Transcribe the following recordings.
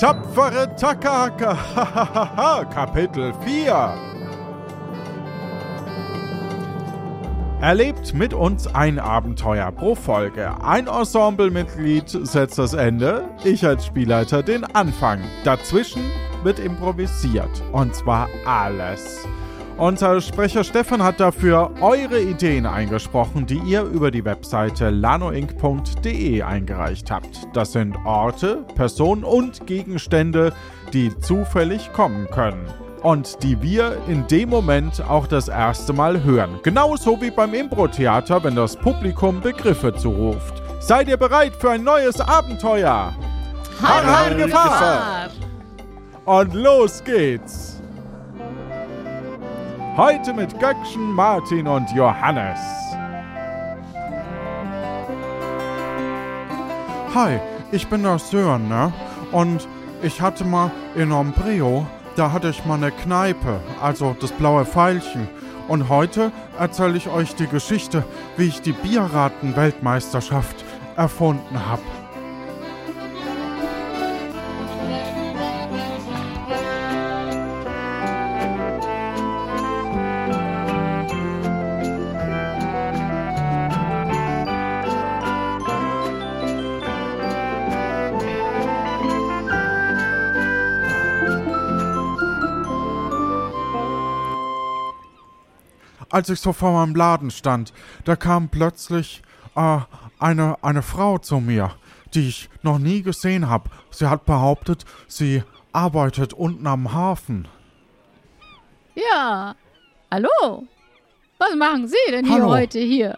tapfere Takahaka. Kapitel 4 Erlebt mit uns ein Abenteuer pro Folge. Ein Ensemblemitglied setzt das Ende, ich als Spielleiter den Anfang. Dazwischen wird improvisiert. Und zwar alles. Unser Sprecher Stefan hat dafür eure Ideen eingesprochen, die ihr über die Webseite lanoinc.de eingereicht habt. Das sind Orte, Personen und Gegenstände, die zufällig kommen können. Und die wir in dem Moment auch das erste Mal hören. Genauso wie beim Impro-Theater, wenn das Publikum Begriffe zuruft. Seid ihr bereit für ein neues Abenteuer? Har, har, Gefahr! Und los geht's! Heute mit Göckchen, Martin und Johannes. Hi, ich bin der Sören, ne? Und ich hatte mal in Ombreo, da hatte ich mal eine Kneipe, also das blaue Pfeilchen. Und heute erzähle ich euch die Geschichte, wie ich die Bierraten-Weltmeisterschaft erfunden habe. Als ich so vor meinem Laden stand, da kam plötzlich äh, eine, eine Frau zu mir, die ich noch nie gesehen habe. Sie hat behauptet, sie arbeitet unten am Hafen. Ja. Hallo? Was machen Sie denn hier Hallo. heute hier?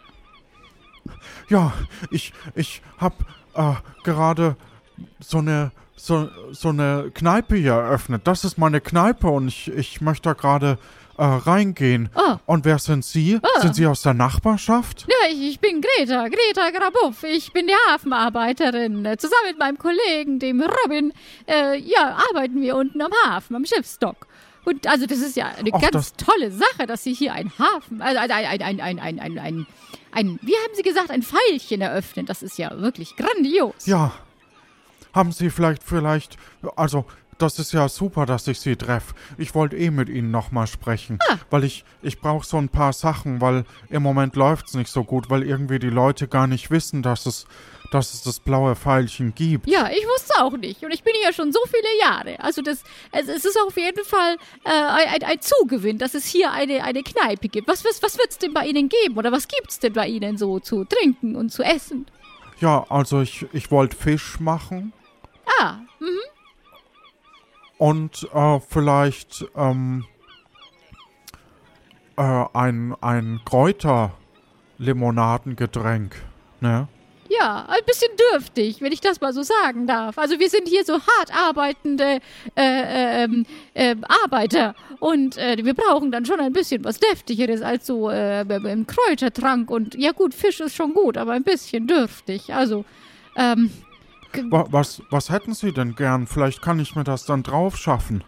Ja, ich, ich hab äh, gerade so eine, so, so eine Kneipe hier eröffnet. Das ist meine Kneipe und ich, ich möchte da gerade äh, reingehen. Oh. Und wer sind Sie? Ah. Sind Sie aus der Nachbarschaft? Ja, ich, ich bin Greta, Greta Grabuff. Ich bin die Hafenarbeiterin. Äh, Zusammen mit meinem Kollegen, dem Robin, äh, ja, arbeiten wir unten am Hafen, am Schiffsdock. Und also das ist ja eine Ach, ganz tolle Sache, dass Sie hier einen Hafen, also ein, ein, ein, ein, ein, ein, ein, ein, ein, wie haben Sie gesagt, ein Pfeilchen eröffnen. Das ist ja wirklich grandios. Ja. Haben Sie vielleicht, vielleicht, also, das ist ja super, dass ich Sie treffe. Ich wollte eh mit Ihnen nochmal sprechen, Ah. weil ich, ich brauche so ein paar Sachen, weil im Moment läuft's nicht so gut, weil irgendwie die Leute gar nicht wissen, dass es, dass es das blaue Pfeilchen gibt. Ja, ich wusste auch nicht. Und ich bin hier schon so viele Jahre. Also das, es, es ist auf jeden Fall äh, ein, ein, Zugewinn, dass es hier eine, eine Kneipe gibt. Was, was, was wird's denn bei Ihnen geben? Oder was gibt's denn bei Ihnen so zu trinken und zu essen? Ja, also ich, ich wollte Fisch machen Ah, hm, und äh, vielleicht ähm, äh, ein, ein Kräuterlimonadengetränk, ne? ja, ein bisschen dürftig, wenn ich das mal so sagen darf. Also wir sind hier so hart arbeitende äh, ähm, ähm, Arbeiter und äh, wir brauchen dann schon ein bisschen was Deftigeres als so äh, im Kräutertrank. Und ja gut, Fisch ist schon gut, aber ein bisschen dürftig. Also, ähm, Was, was hätten Sie denn gern? Vielleicht kann ich mir das dann drauf schaffen.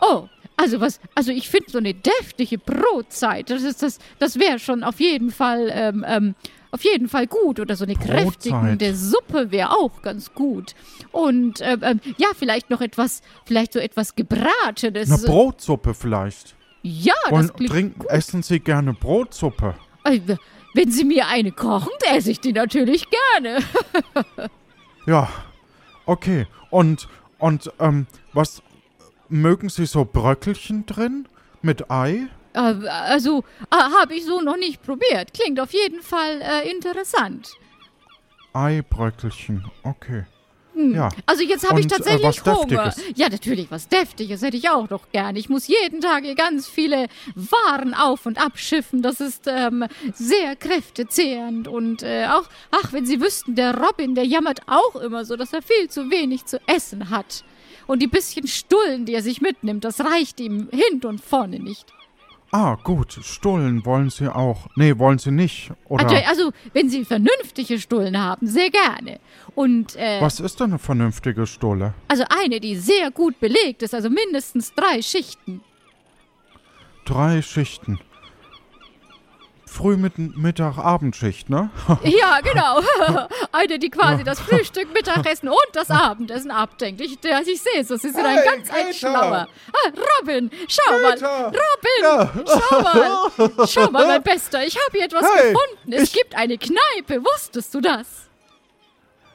Oh, also was, also ich finde so eine deftige Brotzeit, das ist das, das wäre schon auf jeden Fall, ähm, ähm, auf jeden Fall gut. Oder so eine Brotzeit. kräftigende Suppe wäre auch ganz gut. Und ähm, ähm, ja, vielleicht noch etwas, vielleicht so etwas Gebratenes. Eine Brotsuppe vielleicht. ja, Wollen, das klingt trinken, gut. essen Sie gerne Brotsuppe? Äh, Wenn Sie mir eine kochen, esse ich die natürlich gerne. Ja, okay. Und, und, ähm, was, mögen Sie so Bröckelchen drin? Mit Ei? Äh, also, äh, habe ich so noch nicht probiert. Klingt auf jeden Fall äh, interessant. Eibröckelchen, okay. Hm. Ja. Also jetzt habe ich äh, tatsächlich was Hunger. Deftiges? Ja, natürlich, was Deftiges hätte ich auch noch gern. Ich muss jeden Tag hier ganz viele Waren auf- und abschiffen. Das ist ähm, sehr kräftezehrend. Und äh, auch, ach, wenn Sie wüssten, der Robin, der jammert auch immer so, dass er viel zu wenig zu essen hat. Und die bisschen Stullen, die er sich mitnimmt, das reicht ihm hinten und vorne nicht. Ah, gut. Stullen wollen Sie auch. Nee, wollen Sie nicht. Oder Also, also, wenn Sie vernünftige Stullen haben, sehr gerne. Und äh, was ist denn eine vernünftige Stulle? also eine, die sehr gut belegt ist, also mindestens drei Schichten. Drei Schichten. Früh, mit, Mittag, Abendschicht, ne? Ja, genau. Eine, die quasi das Frühstück, Mittagessen und das Abendessen abdenkt. Ich, der- ich sehe es, Sie sind ein Hey, ganz ein Greta! Schlauer. Ah, Robin, schau mal. Greta! Robin, Ja. schau mal. Schau mal, mein Bester, ich habe hier etwas Hey, gefunden. Es gibt eine Kneipe, wusstest du das?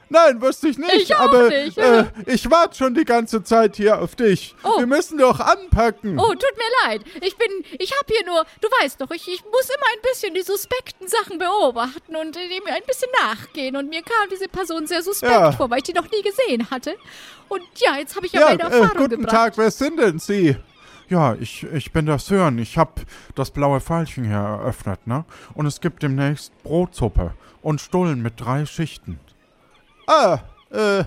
Nein, wusste ich nicht, Ich aber nicht. Äh, ich warte schon die ganze Zeit hier auf dich. Oh. Wir müssen doch anpacken. Oh, tut mir leid. Ich bin, ich habe hier nur, du weißt doch, ich, ich muss immer ein bisschen die suspekten Sachen beobachten und äh, dem ein bisschen nachgehen. Und mir kam diese Person sehr suspekt Ja. vor, weil ich die noch nie gesehen hatte. Und ja, jetzt habe ich ja, Ja, meine äh, Erfahrung guten gebracht. Tag, wer sind denn Sie? Ja, ich, ich bin der Sören. Ich hab das blaue Pfeilchen hier eröffnet, ne? Und es gibt demnächst Brotsuppe und Stullen mit drei Schichten. Ah, äh,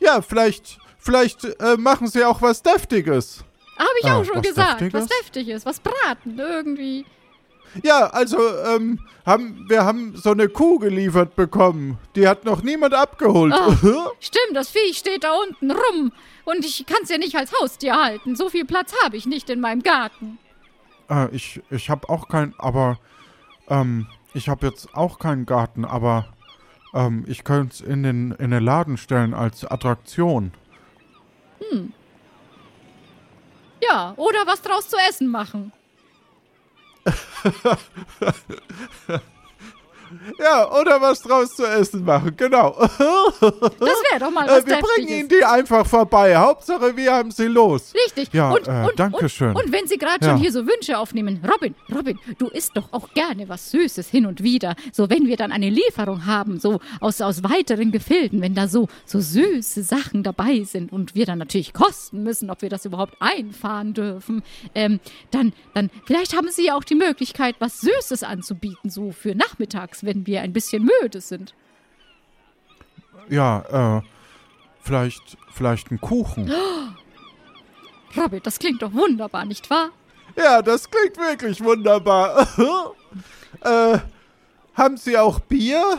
ja, vielleicht, vielleicht äh, machen Sie auch was Deftiges. Habe ich Äh, auch schon was gesagt. Deftiges? Was deftiges, was braten irgendwie. Ja, also, ähm, haben, wir haben so eine Kuh geliefert bekommen. Die hat noch niemand abgeholt. Stimmt, das Vieh steht da unten rum. Und ich kann es ja nicht als Haustier halten. So viel Platz habe ich nicht in meinem Garten. Äh, ich, ich hab auch kein, aber, ähm, ich hab jetzt auch keinen Garten, aber, ähm, ich könnte es in den, in den Laden stellen als Attraktion. Ja, oder was draus zu essen machen. Ja, oder was draus zu essen machen, genau. Das wäre doch mal was Äh, wir bringen. Ihnen die einfach vorbei. Hauptsache, wir haben sie los. Richtig. Ja, und, äh, und, danke und, schön. Und wenn Sie gerade Ja. schon hier so Wünsche aufnehmen, Robin, Robin, du isst doch auch gerne was Süßes hin und wieder. So, wenn wir dann eine Lieferung haben, so aus, aus weiteren Gefilden, wenn da so, so süße Sachen dabei sind und wir dann natürlich kosten müssen, ob wir das überhaupt einfahren dürfen, ähm, dann, dann, vielleicht haben Sie ja auch die Möglichkeit, was Süßes anzubieten, so für nachmittags, wenn wir ein bisschen müde sind. Ja, äh, vielleicht, vielleicht ein Kuchen. Robin, das klingt doch wunderbar, nicht wahr? Ja, das klingt wirklich wunderbar. äh, haben Sie auch Bier?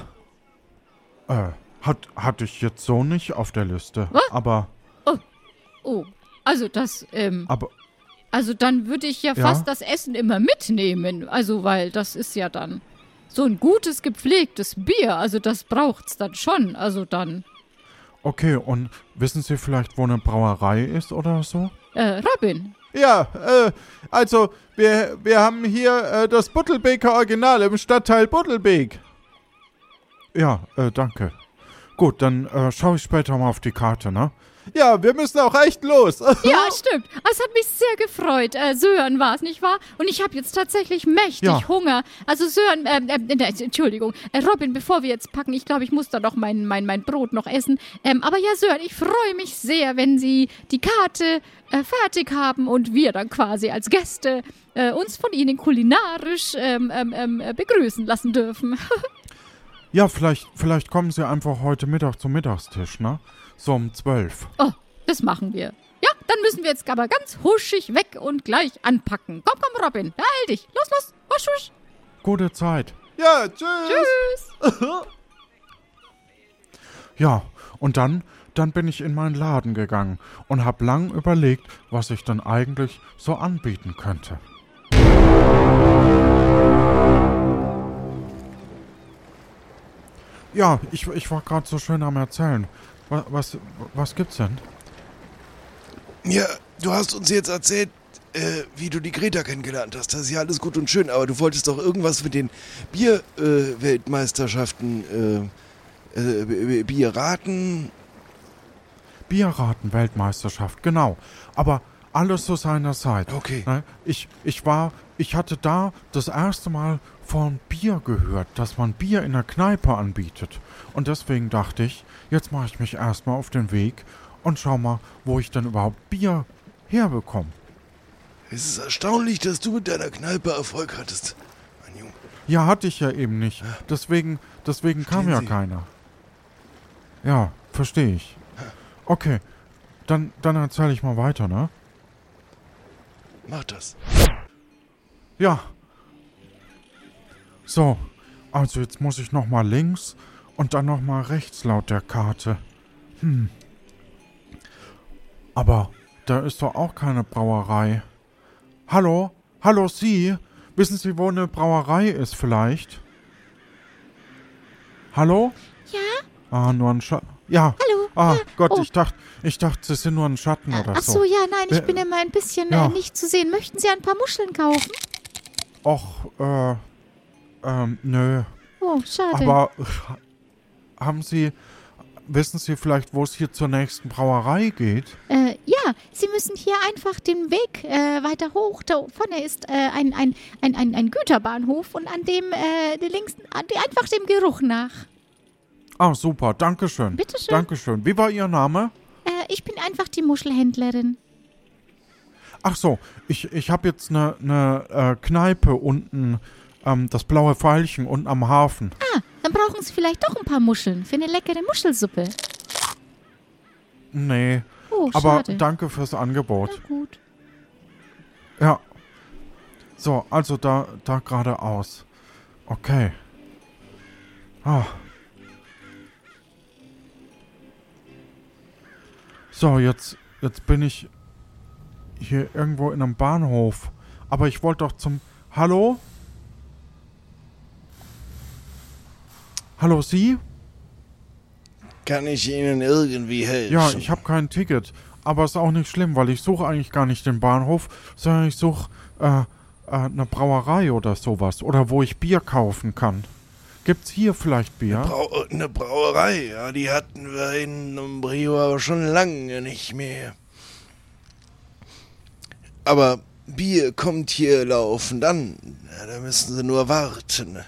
Äh, hat, hatte ich jetzt so nicht auf der Liste. Was? Aber, Oh, also das, ähm, aber, Also dann würde ich ja, Ja? fast das Essen immer mitnehmen. Also, weil das ist ja dann so ein gutes, gepflegtes Bier. Also das braucht's dann schon. Also dann. okay, und wissen Sie vielleicht, wo eine Brauerei ist oder so? Äh, Robin. Ja, äh, also, wir, wir haben hier äh, das Buttelbeker Original im Stadtteil Buttelbeek. Ja, äh, danke. Gut, dann äh, schaue ich später mal auf die Karte, ne? Ja, wir müssen auch echt los. Ja, stimmt. Es hat mich sehr gefreut. Äh, Sören war es, nicht wahr? Und ich habe jetzt tatsächlich mächtig Ja. Hunger. Also Sören, ähm, ähm, äh, Entschuldigung. Äh, Robin, bevor wir jetzt packen, ich glaube, ich muss da doch mein, mein, mein Brot noch essen. Ähm, aber ja, Sören, ich freue mich sehr, wenn Sie die Karte äh, fertig haben und wir dann quasi als Gäste äh, uns von Ihnen kulinarisch ähm, ähm, ähm, äh, begrüßen lassen dürfen. Ja, vielleicht, vielleicht kommen Sie einfach heute Mittag zum Mittagstisch, ne? So um zwölf. oh, das machen wir. Ja, dann müssen wir jetzt aber ganz huschig weg und gleich anpacken. Komm, komm, Robin, beeil dich. Los, los, husch, husch. Gute Zeit. Ja, tschüss. Tschüss. Ja, und dann, dann bin ich in meinen Laden gegangen und hab lang überlegt, was ich dann eigentlich so anbieten könnte. Ja, ich, ich war gerade so schön am Erzählen. Was, was, was gibt's denn? Ja, du hast uns jetzt erzählt, äh, wie du die Greta kennengelernt hast. Das ist ja alles gut und schön, aber du wolltest doch irgendwas mit den Bier-Weltmeisterschaften, äh, äh, B- Bier raten. Bierraten-Weltmeisterschaft, genau. Aber alles zu seiner Zeit. Okay. Ne? Ich, ich war, ich hatte da das erste Mal von Bier gehört, dass man Bier in der Kneipe anbietet. Und deswegen dachte ich, jetzt mache ich mich erstmal auf den Weg und schau mal, wo ich denn überhaupt Bier herbekomme. Es ist erstaunlich, dass du mit deiner Kneipe Erfolg hattest. Mein Junge. Ja, hatte ich ja eben nicht. Deswegen, deswegen kam ja Sie? keiner. Ja, verstehe ich. Okay, dann, dann erzähle ich mal weiter, ne? Mach das. Ja. So, also jetzt muss ich noch mal links und dann noch mal rechts laut der Karte. Hm. Aber da ist doch auch keine Brauerei. Hallo? Hallo Sie? wissen Sie, wo eine Brauerei ist vielleicht? Hallo? Ja? Ah, nur ein Schatten. Ja. Hallo? Ah, Ja, Gott, oh. ich dachte, ich dachte, Sie sind nur ein Schatten oder Ach so. so, ja, nein, ich Wer- bin immer ein bisschen ja. äh, nicht zu sehen. Möchten Sie ein paar Muscheln kaufen? Och, äh, ähm, nö. Oh, schade. Aber haben Sie, wissen Sie vielleicht, wo es hier zur nächsten Brauerei geht? Äh, ja, Sie müssen hier einfach den Weg äh, weiter hoch. Da vorne ist äh, ein, ein, ein, ein, ein Güterbahnhof und an dem äh, links, einfach dem Geruch nach. Ah, super, Dankeschön. Bitteschön. Dankeschön. Wie war Ihr Name? Äh, ich bin einfach die Muschelhändlerin. Ach so, ich, ich habe jetzt eine ne, äh, Kneipe unten, ähm, das blaue Pfeilchen unten am Hafen. Ah, dann brauchen Sie vielleicht doch ein paar Muscheln für eine leckere Muschelsuppe. Nee, Oh, aber schade. danke fürs Angebot. Na gut. Ja. So, also da, da geradeaus. Okay. Ah. So, jetzt, jetzt bin ich hier irgendwo in einem Bahnhof. Aber ich wollte doch zum. Hallo? Hallo, Sie? Kann ich Ihnen irgendwie helfen? Ja, ich habe kein Ticket. Aber ist auch nicht schlimm, weil ich suche eigentlich gar nicht den Bahnhof, sondern ich suche äh, äh, eine Brauerei oder sowas. Oder wo ich Bier kaufen kann. Gibt's hier vielleicht Bier? Brau eine Brauerei, ja, die hatten wir in Umbrio aber schon lange nicht mehr. Aber Bier kommt hier laufend an. Ja, da müssen Sie nur warten.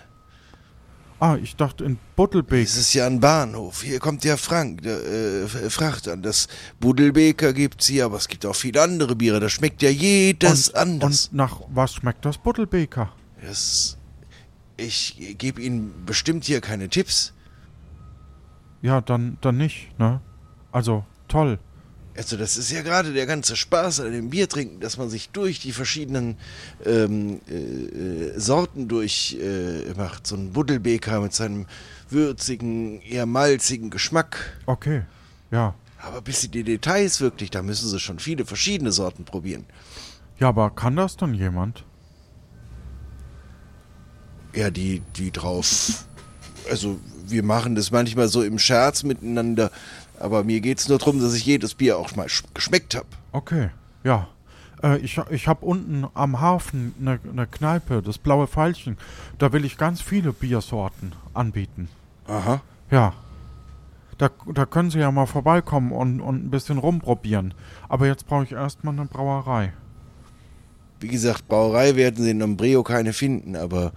Ah, ich dachte in Buttelbeek. Es ist ja ein Bahnhof. Hier kommt ja Frank, der, äh, Fracht an. Das Budelbeker gibt's hier, aber es gibt auch viele andere Biere. Da schmeckt ja jedes und, anders. und nach was schmeckt das Buttelbeker? Das, ich gebe Ihnen bestimmt hier keine Tipps. Ja, dann, dann nicht, ne? Also, toll. Also das ist ja gerade der ganze Spaß an dem Biertrinken, dass man sich durch die verschiedenen ähm, äh, äh, Sorten durch äh, macht. So ein Buddelbeker mit seinem würzigen, eher malzigen Geschmack. Okay. Ja. Aber bis in die Details wirklich, da müssen sie schon viele verschiedene Sorten probieren. Ja, aber kann das dann jemand? Ja, die, die drauf. Also wir machen das manchmal so im Scherz miteinander, aber mir geht's nur darum, dass ich jedes Bier auch mal sch- geschmeckt habe. Okay. Ja. Äh, ich ich habe unten am Hafen eine ne Kneipe, das blaue Pfeilchen. Da will ich ganz viele Biersorten anbieten. Aha. Ja. Da, da können Sie ja mal vorbeikommen und, und ein bisschen rumprobieren. Aber jetzt brauche ich erstmal eine Brauerei. Wie gesagt, Brauerei werden sie in Umbreo keine finden, aber äh,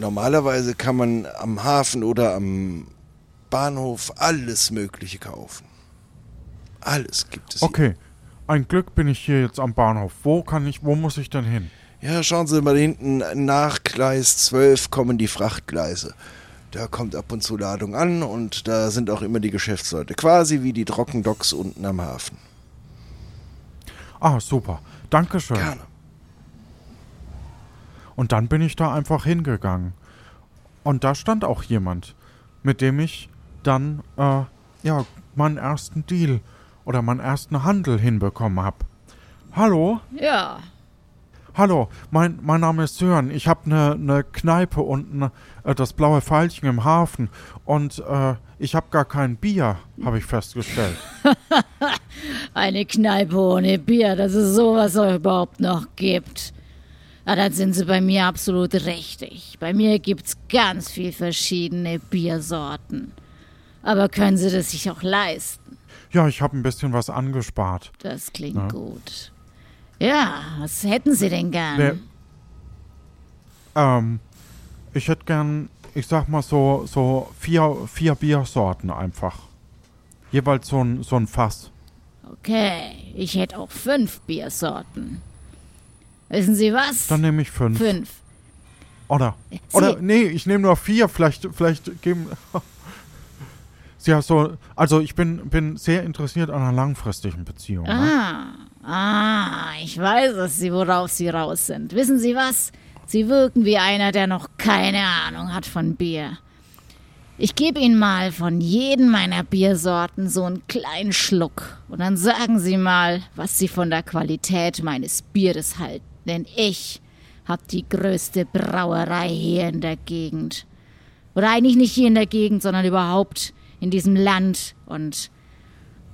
normalerweise kann man am Hafen oder am Bahnhof alles Mögliche kaufen. Alles gibt es. hier. Okay. Ein Glück bin ich hier jetzt am Bahnhof. Wo kann ich, wo muss ich denn hin? Ja, schauen Sie mal hinten nach Gleis 12 kommen die Frachtgleise. Da kommt ab und zu Ladung an und da sind auch immer die Geschäftsleute. Quasi wie die Trockendocks unten am Hafen. Ah, super. Dankeschön. Gerne. Und dann bin ich da einfach hingegangen. Und da stand auch jemand, mit dem ich dann, äh, ja, meinen ersten Deal oder meinen ersten Handel hinbekommen habe. Hallo? Ja, Hallo, mein, mein Name ist Sören. Ich habe eine ne Kneipe unten, äh, das blaue Pfeilchen im Hafen. Und äh, ich habe gar kein Bier, habe ich festgestellt. Eine Kneipe ohne Bier, dass es sowas überhaupt noch gibt. Ah, dann sind Sie bei mir absolut richtig. Bei mir gibt's ganz viel verschiedene Biersorten. Aber können Sie das sich auch leisten? Ja, ich habe ein bisschen was angespart. Das klingt Ja. gut. Ja, was hätten Sie denn gern? Wer- Ähm, ich hätte gern, ich sag mal so, so vier, vier Biersorten einfach. Jeweils so ein, so ein Fass. Okay, ich hätte auch fünf Biersorten. Wissen Sie was? Dann nehme ich fünf. Fünf. Oder, oder, nee, ich nehme nur vier. Vielleicht, vielleicht geben. Ja, so, also ich bin, bin sehr interessiert an einer langfristigen Beziehung. Ne? Ah, ah, ich weiß es, worauf Sie raus sind. Wissen Sie was? Sie wirken wie einer, der noch keine Ahnung hat von Bier. Ich gebe Ihnen mal von jedem meiner Biersorten so einen kleinen Schluck. Und dann sagen Sie mal, was Sie von der Qualität meines Bieres halten. Denn ich hab die größte Brauerei hier in der Gegend. Oder eigentlich nicht hier in der Gegend, sondern überhaupt in diesem Land. Und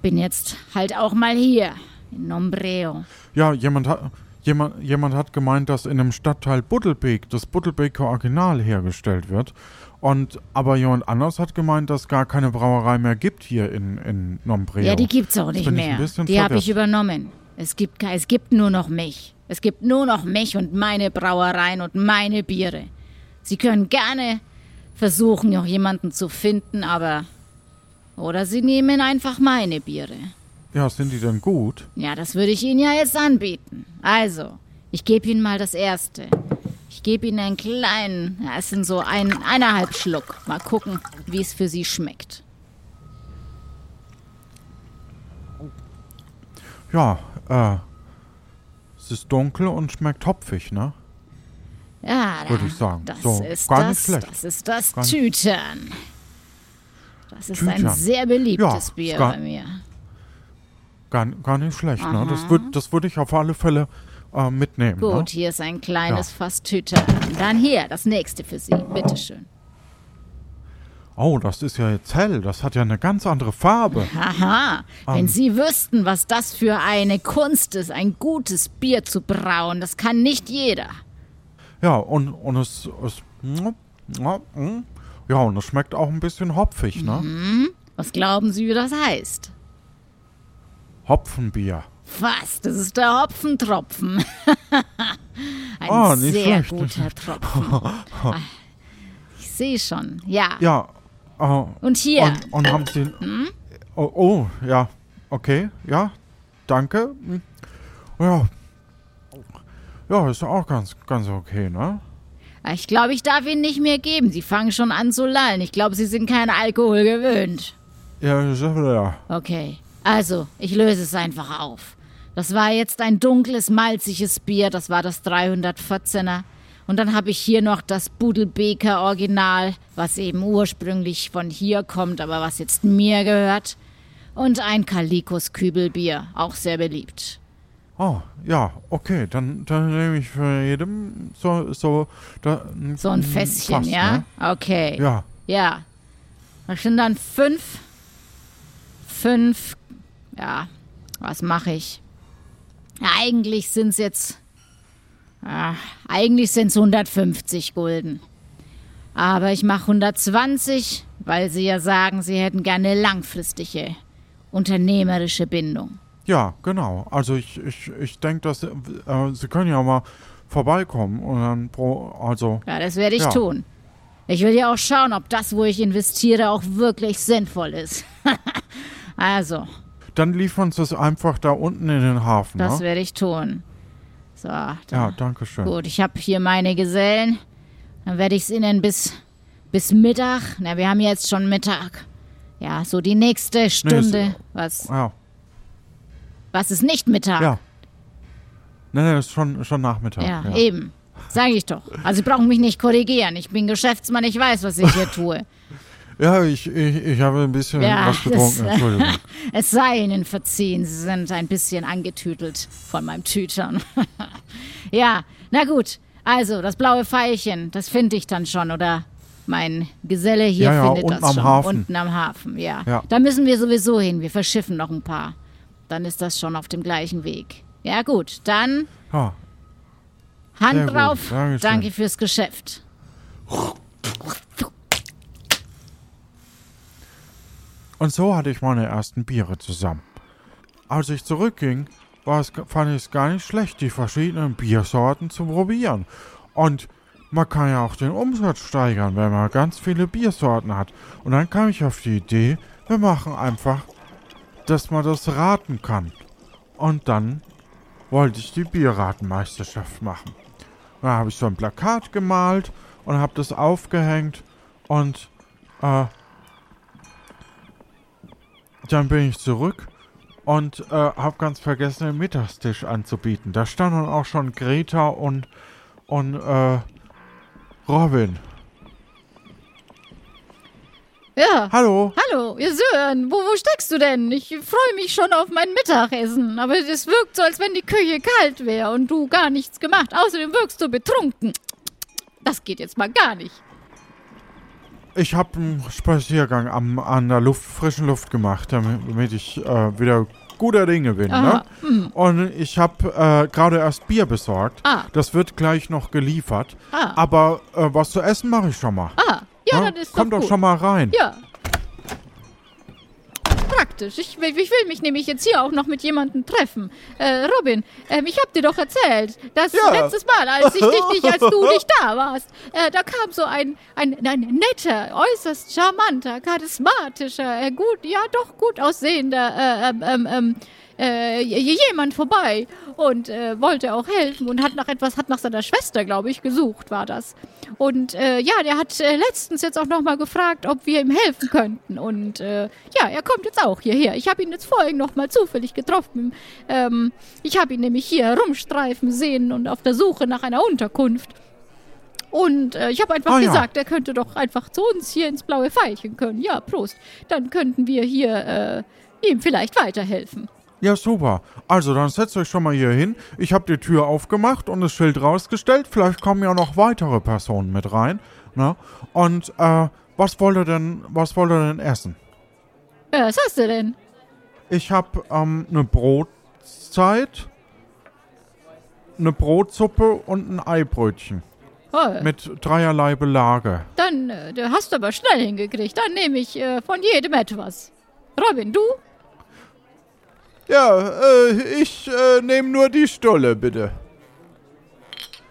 bin jetzt halt auch mal hier, in Nombreo. Ja, jemand hat, jemand, jemand hat gemeint, dass in dem Stadtteil Buddelbeek das Buddelbeker Original hergestellt wird. Und aber jemand anders hat gemeint, dass gar keine Brauerei mehr gibt hier in, in Nombreo. Ja, die gibt's auch nicht mehr. Die habe ich übernommen. Es gibt, es gibt nur noch mich. Es gibt nur noch mich und meine Brauereien und meine Biere. Sie können gerne versuchen, noch jemanden zu finden, aber. Oder Sie nehmen einfach meine Biere. Ja, sind die denn gut? Ja, das würde ich Ihnen ja jetzt anbieten. Also, ich gebe Ihnen mal das erste. Ich gebe Ihnen einen kleinen, ja, es sind so ein, eineinhalb Schluck. Mal gucken, wie es für Sie schmeckt. Ja, äh, es ist dunkel und schmeckt hopfig, ne? Ja, Würde ich sagen. Das So, ist gar das, nicht schlecht. das ist das Tütern. Das ist ein Tütern. sehr beliebtes Ja, Bier gar- bei mir. Gar, gar nicht schlecht, ne? Das würde das würd ich auf alle Fälle äh, mitnehmen. Gut, Ne? hier ist ein kleines Fass Tütern. Dann hier, das nächste für Sie. Bitteschön. Oh, das ist ja jetzt hell. Das hat ja eine ganz andere Farbe. Haha, wenn Ähm. Sie wüssten, was das für eine Kunst ist, ein gutes Bier zu brauen, das kann nicht jeder. Ja, und, und es, es ja, und es schmeckt auch ein bisschen hopfig, ne? Mhm. Was glauben Sie, wie das heißt? Hopfenbier. Was? Das ist der Hopfentropfen. ein nicht sehr schlecht. guter Tropfen. Ich sehe schon. Ja. Ja. Äh, Und hier. Hm? Und, und haben Sie. Oh, oh, ja. Okay, ja. Danke. Hm. Ja. Ja, ist auch ganz, ganz okay, ne? Ich glaube, ich darf Ihnen nicht mehr geben. Sie fangen schon an zu lallen. Ich glaube, Sie sind keinen Alkohol gewöhnt. Ja, ja. Okay. Also, ich löse es einfach auf. Das war jetzt ein dunkles, malziges Bier. Das war das 314er. Und dann habe ich hier noch das Budelbeker Original, was eben ursprünglich von hier kommt, aber was jetzt mir gehört. Und ein Kalikos Kübelbier, auch sehr beliebt. Oh, ja, okay. Dann, dann nehme ich für jedem so, so, da, So ein Fässchen, Fass, ja? Ne? Okay. Ja. Ja. Das sind dann fünf. Fünf. Ja. Was mache ich? Ja, eigentlich sind es jetzt. Ah, eigentlich sind es 150 Gulden. Aber ich mache 120, weil Sie ja sagen, Sie hätten gerne langfristige unternehmerische Bindung. Ja, genau. Also ich, ich, ich denke, dass äh, Sie können ja mal vorbeikommen und dann pro, also Ja, das werde ich Ja. tun. Ich will ja auch schauen, ob das, wo ich investiere, auch wirklich sinnvoll ist. also, dann liefern Sie es einfach da unten in den Hafen, Das ne? werde ich tun. So, da. Ja, danke schön. gut. Ich habe hier meine Gesellen. Dann werde ich es ihnen bis, bis Mittag. Na, wir haben jetzt schon Mittag. Ja, so die nächste Stunde. Was, Ja, was ist nicht Mittag? ja. Nee, nee, ist schon, schon Nachmittag. Ja, Ja, eben. Sage ich doch. Also Sie brauchen mich nicht korrigieren. Ich bin Geschäftsmann, ich weiß, was ich hier tue. ja ich, ich, ich habe ein bisschen Ja, was getrunken, das- Entschuldigung. Es sei Ihnen verziehen, Sie sind ein bisschen angetütelt von meinem Tütern. ja, na gut. Also, das blaue Pfeilchen, das finde ich dann schon, oder? Mein Geselle hier Ja, findet das am schon. Hafen. Unten am Hafen. Ja. Da müssen wir sowieso hin. Wir verschiffen noch ein paar. Dann ist das schon auf dem gleichen Weg. Ja, gut. Dann Ja, Hand Sehr drauf. Danke fürs Geschäft. Und so hatte ich meine ersten Biere zusammen. Als ich zurückging, es, fand ich es gar nicht schlecht, die verschiedenen Biersorten zu probieren. Und man kann ja auch den Umsatz steigern, wenn man ganz viele Biersorten hat. Und dann kam ich auf die Idee, wir machen einfach, dass man das raten kann. Und dann wollte ich die Bierratenmeisterschaft machen. Da habe ich so ein Plakat gemalt und habe das aufgehängt und äh, dann bin ich zurück und äh, habe ganz vergessen, den Mittagstisch anzubieten. Da standen auch schon Greta und, und äh, Robin. Ja. Hallo? Hallo, ihr Sören, wo, wo steckst du denn? Ich freue mich schon auf mein Mittagessen, aber es wirkt so, als wenn die Küche kalt wäre und du gar nichts gemacht. Außerdem wirkst du betrunken. Das geht jetzt mal gar nicht. Ich habe einen Spaziergang am, an der Luft, frischen Luft gemacht, damit, damit ich äh, wieder guter Dinge bin. Ne? Und ich habe äh, gerade erst Bier besorgt. Ah. Das wird gleich noch geliefert. Ah. Aber äh, was zu essen mache ich schon mal. Ah, ja, Ne? das ist Komm doch doch schon mal rein. Ja. Praktisch. Ich, will- ich will mich nämlich jetzt hier auch noch mit jemandem treffen. Äh, Robin, ähm, ich hab dir doch erzählt, dass Ja. letztes Mal, als ich dich nicht, als du nicht da warst, äh, da kam so ein, ein, ein netter, äußerst charmanter, charismatischer, äh, gut, ja doch gut aussehender, äh, ähm, ähm, ähm, äh, jemand vorbei und äh, wollte auch helfen und hat nach etwas, hat nach seiner Schwester, glaube ich, gesucht, war das. Und äh, ja, der hat äh, letztens jetzt auch nochmal gefragt, ob wir ihm helfen könnten. Und äh, ja, er kommt jetzt auch hierher. Ich habe ihn jetzt vorhin nochmal zufällig getroffen. Ähm, ich habe ihn nämlich hier herumstreifen sehen und auf der Suche nach einer Unterkunft. Und äh, ich habe einfach ja. gesagt, er könnte doch einfach zu uns hier ins blaue Pfeilchen können. Ja, Prost. Dann könnten wir hier äh, ihm vielleicht weiterhelfen. Ja, super. Also, dann setzt euch schon mal hier hin. Ich habe die Tür aufgemacht und das Schild rausgestellt. Vielleicht kommen ja noch weitere Personen mit rein. Ne? Und äh, was wollt ihr denn, was wollt ihr denn essen? Ja, was hast du denn? Ich habe ähm, eine Brotzeit, eine Brotsuppe und ein Eibrötchen Oh, mit dreierlei Belage. dann äh, hast du aber schnell hingekriegt. Dann nehme ich äh, von jedem etwas. Robin, du? Ja, äh, ich äh, nehme nur die Stulle, bitte.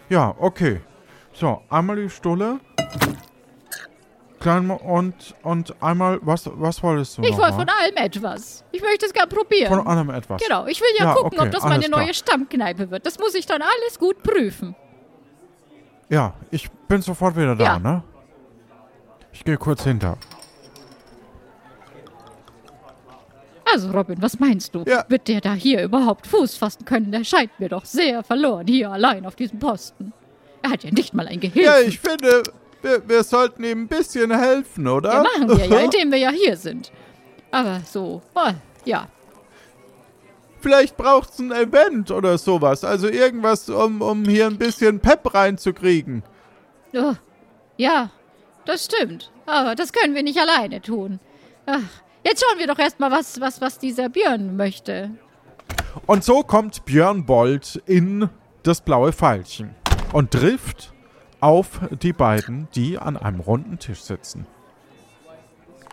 Ja, okay. So, einmal die Stulle. Klein und, und einmal, was, was wolltest du Ich wollte von allem etwas. Ich möchte es gern probieren. Von allem etwas. Genau, ich will ja, Ja, gucken, okay, ob das meine klar. neue Stammkneipe wird. Das muss ich dann alles gut prüfen. Ja, ich bin sofort wieder da, Ja. ne? Ich gehe kurz hinter. Also, Robin, was meinst du? Ja. Wird der da hier überhaupt Fuß fassen können? Der scheint mir doch sehr verloren hier allein auf diesem Posten. Er hat ja nicht mal ein Gehilfen. Ja, ich finde, wir, wir sollten ihm ein bisschen helfen, oder? Ja, machen wir ja, indem wir ja hier sind. Aber so, oh, ja. Vielleicht braucht's ein Event oder sowas. Also irgendwas, um, um hier ein bisschen Pep reinzukriegen. Oh, ja, das stimmt. Aber das können wir nicht alleine tun. Ach, jetzt schauen wir doch erstmal, was, was, was dieser Björn möchte. Und so kommt Björn Bold in das blaue Pfeilchen und trifft auf die beiden, die an einem runden Tisch sitzen.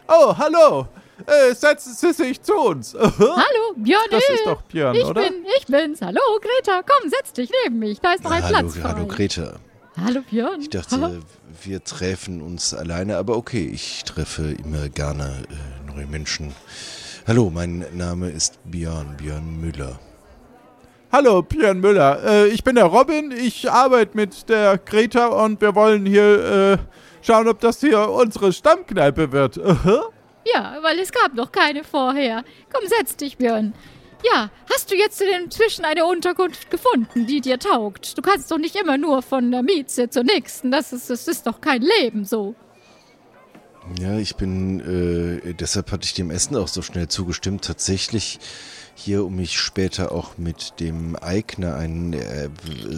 Oh, hallo. Äh, setzen Sie sich zu uns. Hallo, Björn. Das äh, ist doch Björn, ich oder? bin, ich bin's. Hallo, Greta. Komm, setz dich neben mich. Da ist noch ein hallo, Platz frei. hallo Greta. Hallo, Björn. Ich dachte, wir treffen uns alleine, aber okay, ich treffe immer gerne neue Menschen. Hallo, mein Name ist Björn, Björn Müller. Hallo, Björn Müller. Äh, ich bin der Robin. Ich arbeite mit der Greta und wir wollen hier äh, schauen, ob das hier unsere Stammkneipe wird. Aha. Ja, weil es gab noch keine vorher. Komm, setz dich, Björn. Ja, hast du jetzt inzwischen eine Unterkunft gefunden, die dir taugt? Du kannst doch nicht immer nur von der Mieze zur nächsten. Das ist, das ist doch kein Leben so. Ja, ich bin, äh, deshalb hatte ich dem Essen auch so schnell zugestimmt. Tatsächlich hier, um mich später auch mit dem Eigner, ein äh,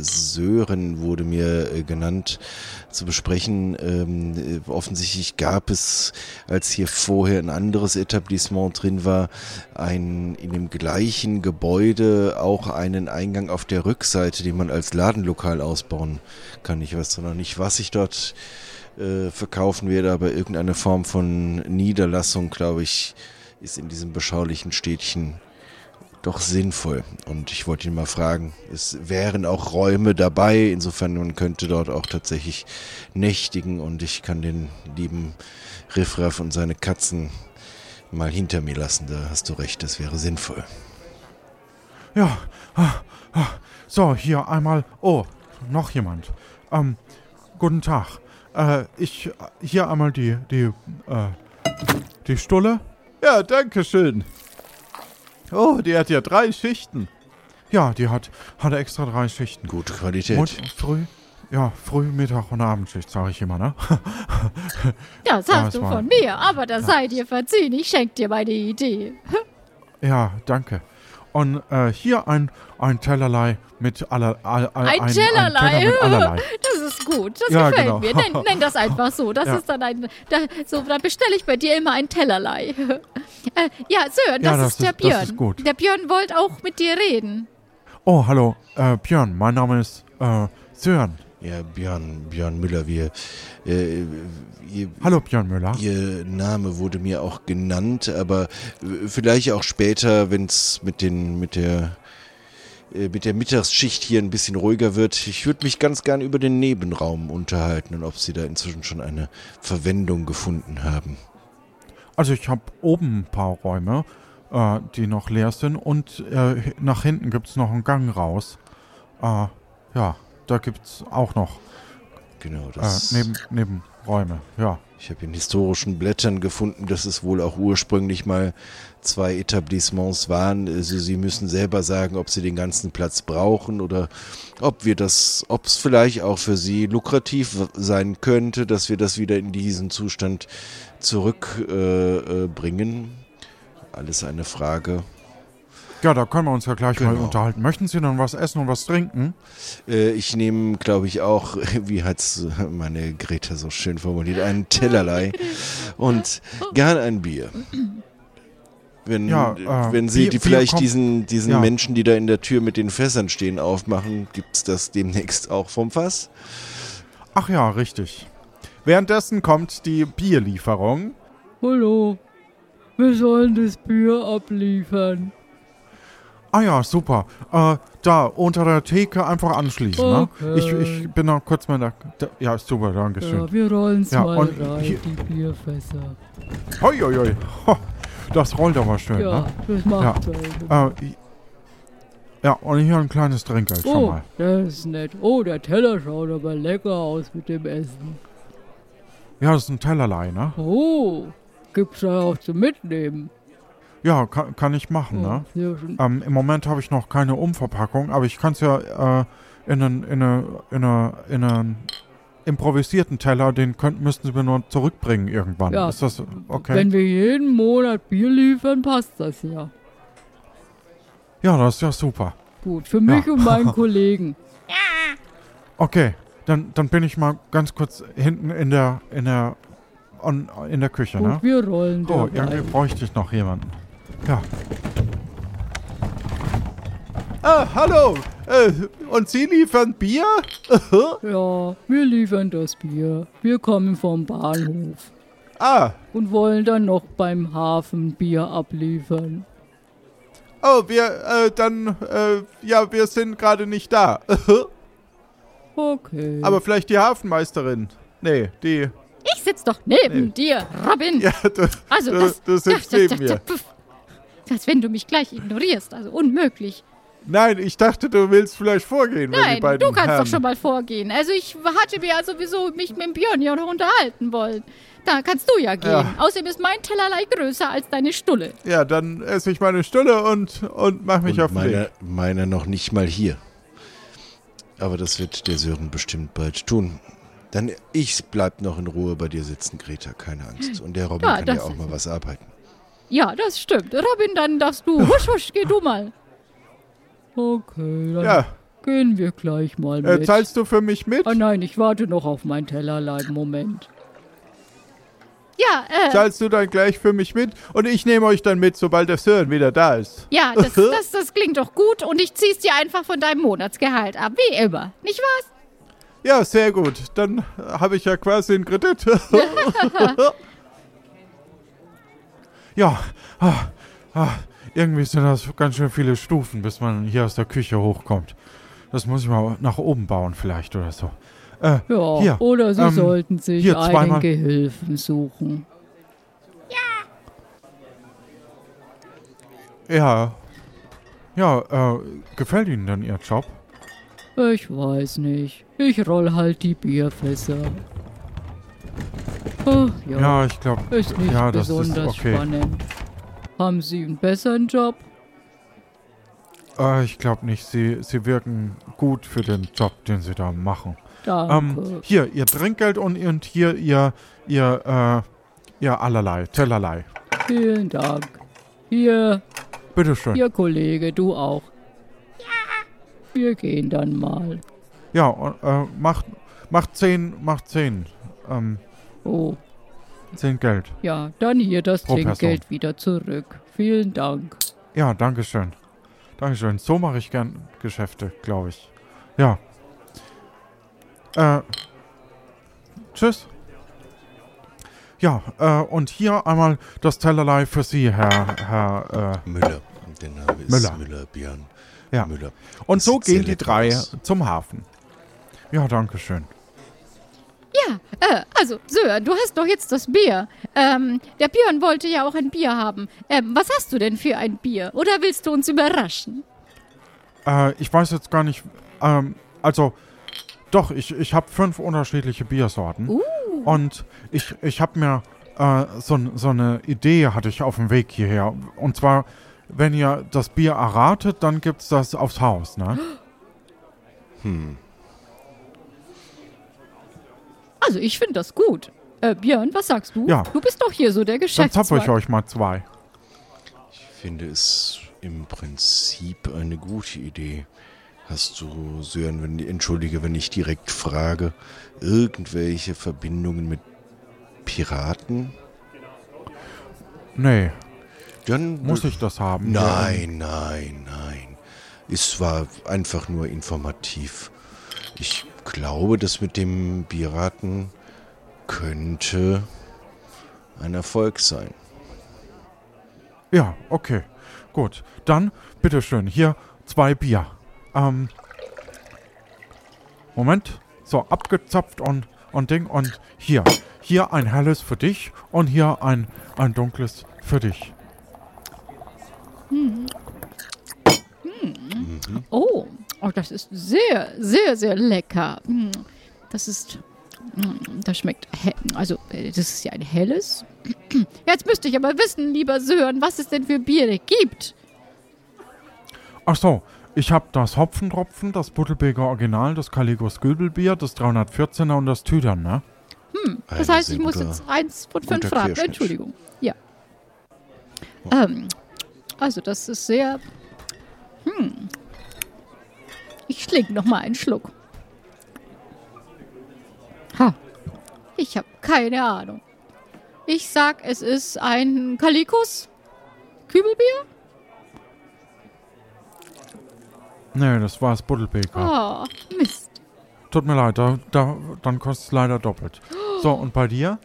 Sören wurde mir äh, genannt, zu besprechen. Ähm, äh, offensichtlich gab es, als hier vorher ein anderes Etablissement drin war, ein in dem gleichen Gebäude auch einen Eingang auf der Rückseite, den man als Ladenlokal ausbauen kann. Ich weiß zwar noch nicht, was ich dort äh, verkaufen werde, aber irgendeine Form von Niederlassung, glaube ich, ist in diesem beschaulichen Städtchen doch sinnvoll. Und ich wollte ihn mal fragen, es wären auch Räume dabei, insofern man könnte dort auch tatsächlich nächtigen und ich kann den lieben Riffraff und seine Katzen mal hinter mir lassen. Da hast du recht, das wäre sinnvoll. Ja. ah, ah. So, hier einmal. Oh, noch jemand. Ähm, guten Tag. Äh, ich. Hier einmal die. Die. Äh, die Stulle. Ja, danke schön. Oh, die hat ja drei Schichten. Ja, die hat, hat extra drei Schichten. Gute Qualität. Und früh, ja, Früh-, Mittag- und Abendschicht, sage ich immer, ne? Das Ja, hast es du war- von mir, aber das sei dir verziehen. Ich schenk dir meine Idee. ja, danke. Und äh, hier ein, ein Tellerlei mit aller, all, all, Ein ein, Tellerlei. Ein mit allerlei. Das ist gut. Das Ja, gefällt genau. mir. Nenn, nenn das einfach so. Das Ja. ist dann ein. Da, so, dann bestelle ich bei dir immer ein Tellerlei. äh, ja, Sören, das, Ja, das ist der ist- das Björn. ist. Der Björn wollte auch mit dir reden. Oh, hallo, äh, Björn, mein Name ist äh, Sören. Ja, Björn, Björn Müller, wir, äh, ihr, Hallo, Björn Müller. Ihr Name wurde mir auch genannt, aber äh, vielleicht auch später, wenn es mit den mit der äh, mit der Mittagsschicht hier ein bisschen ruhiger wird. Ich würde mich ganz gern über den Nebenraum unterhalten und ob Sie da inzwischen schon eine Verwendung gefunden haben. Also ich habe oben ein paar Räume, äh, die noch leer sind und äh, nach hinten gibt es noch einen Gang raus. Äh, ja, da gibt es auch noch Genau, äh, das. neben, Nebenräume, ja. ich habe in historischen Blättern gefunden, dass es wohl auch ursprünglich mal zwei Etablissements waren. Also Sie müssen selber sagen, ob Sie den ganzen Platz brauchen oder ob wir das, ob es vielleicht auch für Sie lukrativ sein könnte, dass wir das wieder in diesen Zustand zurückbringen. Äh, äh. Alles eine Frage. Ja, da können wir uns ja gleich mal Genau. unterhalten. Möchten Sie dann was essen und was trinken? Äh, ich nehme, glaube ich, auch, wie hat's meine Greta so schön formuliert, einen Tellerlei und gern ein Bier. Wenn, Ja, äh, wenn Sie Bier- die vielleicht kommt- diesen, diesen ja. Menschen, die da in der Tür mit den Fässern stehen, aufmachen, gibt's das demnächst auch vom Fass? Ach ja, richtig. Währenddessen kommt die Bierlieferung. Hallo, wir sollen das Bier abliefern. Ah ja, super. Äh, da, unter der Theke einfach anschließen, ne? Okay. Ich, ich bin da kurz mal da. da ja, super, danke schön. Ja, wir rollen's Ja, mal und rein, hier- die Bierfässer. Hoi, hoi, hoi. Ho, Das rollt aber schön, Ja, ne? das macht ja. Äh, ja, und hier ein kleines Trinkgeld schon Oh, mal. das ist nett. Oh, der Teller schaut aber lecker aus mit dem Essen. Ja, das ist ein Tellerlei, ne? Oh, gibt's da auch zum Mitnehmen? Ja, kann, kann ich machen, Oh, ne? Ähm, Im Moment habe ich noch keine Umverpackung, aber ich kann es ja äh, in einen in eine, in eine, in einen improvisierten Teller, den könnt, müssten Sie mir nur zurückbringen irgendwann. Ja, Ist das okay? Wenn wir jeden Monat Bier liefern, passt das ja. ja, das ist ja super. Gut, für mich Ja. und meinen Kollegen. Okay, dann, dann bin ich mal ganz kurz hinten in der in der in der Küche, Gut, ne? wir rollen Oh, irgendwie rein. bräuchte ich noch jemanden. Ja. Ah, hallo. Äh, und Sie liefern Bier? Ja, wir liefern das Bier. Wir kommen vom Bahnhof ah, und wollen dann noch beim Hafen Bier abliefern. oh, wir, äh, dann, äh, ja, wir sind gerade nicht da. Okay. Aber vielleicht die Hafenmeisterin. Nee, die, Ich sitz doch neben Nee. dir, Robin. ja, du, Also, du, das, du sitzt das, neben das, mir. Als wenn du mich gleich ignorierst. Also unmöglich. Nein, ich dachte, du willst vielleicht vorgehen, wenn die Nein, beiden du kannst Herren. doch schon mal vorgehen. Also ich hatte mir ja sowieso mich mit dem Björn ja noch unterhalten wollen. Da kannst du ja gehen. Ja. Außerdem ist mein Tellerlei größer als deine Stulle. Ja, dann esse ich meine Stulle und, und mach mich Und auf den Weg. meiner, meiner noch nicht mal hier. Aber das wird der Sören bestimmt bald tun. Dann ich bleib noch in Ruhe bei dir sitzen, Greta, keine Angst. Und der Robin Ja, kann ja auch mal was arbeiten. Ja, das stimmt. Robin, dann darfst du. Husch, husch, geh du mal. okay, dann Ja, gehen wir gleich mal äh, mit. zahlst du für mich mit? oh nein, ich warte noch auf mein Tellerlein. Moment. Ja, äh, Zahlst du dann gleich für mich mit? Und ich nehme euch dann mit, sobald der Sören wieder da ist. ja, das, das, das klingt doch gut und ich zieh's dir einfach von deinem Monatsgehalt ab, wie immer. Nicht wahr? Ja, sehr gut. Dann habe ich ja quasi einen Kredit. ja, ah, ah, irgendwie sind das ganz schön viele Stufen, bis man hier aus der Küche hochkommt. Das muss ich mal nach oben bauen vielleicht oder so. Äh, Ja, Hier, oder Sie ähm, sollten sich hier einen zweimal- Gehilfen suchen. ja. Ja, äh, gefällt Ihnen denn Ihr Job? Ich weiß nicht. Ich roll halt die Bierfässer. Ach ja, Ja, ich glaube, ist nicht ja, das ist besonders okay. spannend. Haben Sie einen besseren Job? äh, ich glaube nicht. Sie, Sie wirken gut für den Job, den Sie da machen. Danke. Ähm, hier, ihr Trinkgeld und, und hier ihr, ihr, äh, ihr allerlei, Tellerlei. Vielen Dank. Hier, Bitteschön. hier, Kollege, du auch. Ja. Wir gehen dann mal. Ja, äh, macht, macht zehn, macht zehn, ähm, Oh, zehn Geld. ja, dann hier das Pro Person. Trinkgeld wieder zurück. Vielen Dank. Ja, Dankeschön. Dankeschön. So mache ich gern Geschäfte, glaube ich. Ja. Äh, tschüss. Ja, äh, und hier einmal das Tellerlei für Sie, Herr, Herr, Müller. Der Name ist Müller. Müller, Björn äh, ja. Müller. Und so gehen die drei aus. zum Hafen. Ja, Dankeschön. Ja, äh, also, Sören, du hast doch jetzt das Bier. Ähm, der Björn wollte ja auch ein Bier haben. Ähm, was hast du denn für ein Bier? Oder willst du uns überraschen? Äh, ich weiß jetzt gar nicht, ähm, also, doch, ich, ich habe fünf unterschiedliche Biersorten. Uh. Und ich, ich habe mir äh, so, so eine Idee hatte ich auf dem Weg hierher. Und zwar, wenn ihr das Bier erratet, dann gibt's das aufs Haus, ne? Also, ich finde das gut. Äh, Björn, was sagst du? Ja. Du bist doch hier so der Dann zapfe ich Geschäftsmann. euch mal zwei. Ich finde es im Prinzip eine gute Idee. Hast du, Sören, wenn, entschuldige, wenn ich direkt frage, irgendwelche Verbindungen mit Piraten? Nee, Dann muss ich das haben? Nein, nein, nein. Es war einfach nur informativ. Ich glaube, das mit dem Piraten könnte ein Erfolg sein. Ja, okay. Gut. Dann, bitteschön, hier zwei Bier. Ähm. Moment. So, abgezapft und, und Ding. Und hier. Hier ein helles für dich und hier ein, ein dunkles für dich. Oh, oh, das ist sehr, sehr, sehr lecker. Mm, Das ist, mm, das schmeckt, also äh, das ist ja ein helles. Jetzt müsste ich aber wissen, lieber Sören, was es denn für Biere gibt. Ach so, ich habe das Hopfentropfen, das Buttelbeker Original, das Caligos Göbelbier, das 314er und das Tüdern, ne? Das Ein heißt, ich muss jetzt eins von fünf. Querschnitt. Entschuldigung. Ja. Ähm, also das ist sehr. Hm. Ich schlink noch mal einen Schluck. Ha. Ich habe keine Ahnung. Ich sag, es ist ein Kalikus Kübelbier. Nee, das war das Buttelbeker. Oh, Mist. Tut mir leid, da, da, dann kostet es leider doppelt. So, und bei dir?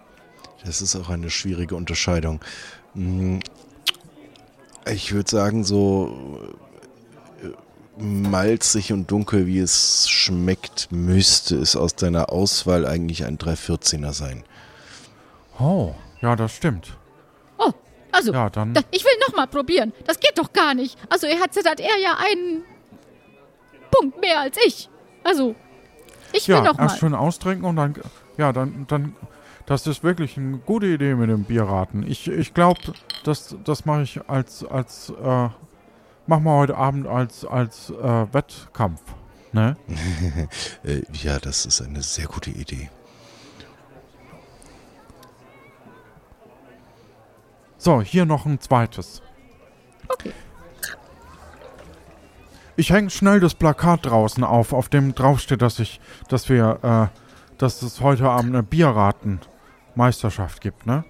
Das ist auch eine schwierige Unterscheidung. Hm, Ich würde sagen, so malzig und dunkel, wie es schmeckt, müsste es aus deiner Auswahl eigentlich ein 314er sein. Oh, ja, das stimmt. Oh, also, Ja, dann. da, ich will noch mal probieren. Das geht doch gar nicht. Also, er hat, hat er ja einen Punkt mehr als ich. Also, ich will Ja, noch erst mal. schön austrinken und dann, ja, dann, dann, das ist wirklich eine gute Idee mit dem Bierraten. Ich, ich glaube, das, das mache ich als, als, äh, machen wir heute Abend als, als äh, Wettkampf, ne? Äh, ja, das ist eine sehr gute Idee. So, hier noch ein zweites. Okay. Ich hänge schnell das Plakat draußen auf, auf dem draufsteht, dass ich, dass wir, äh, dass es heute Abend eine Bierraten-Meisterschaft gibt, ne?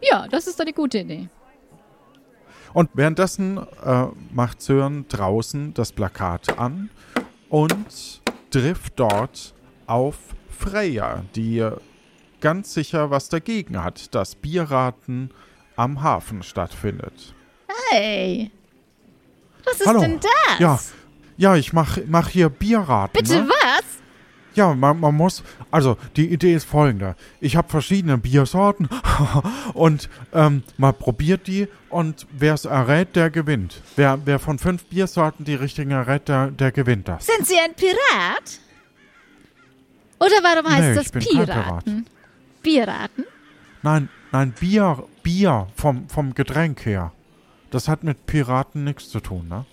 Ja, das ist eine gute Idee. Und währenddessen äh, macht Sören draußen das Plakat an und trifft dort auf Freya, die ganz sicher was dagegen hat, dass Bierraten am Hafen stattfindet. Hey. Was ist Hallo. denn das? Ja, ja, ich mach, mach hier Bierraten. Bitte ne? was? Ja, man, man muss, also die Idee ist folgende. Ich habe verschiedene Biersorten und ähm, man probiert die und wer es errät, der gewinnt. Wer, wer von fünf Biersorten die richtigen errät, der, der gewinnt das. Sind Sie ein Pirat? Oder warum heißt Nee, das ich bin Piraten? Piraten? Nein, nein, Bier, Bier vom, vom Getränk her. Das hat mit Piraten nichts zu tun, ne?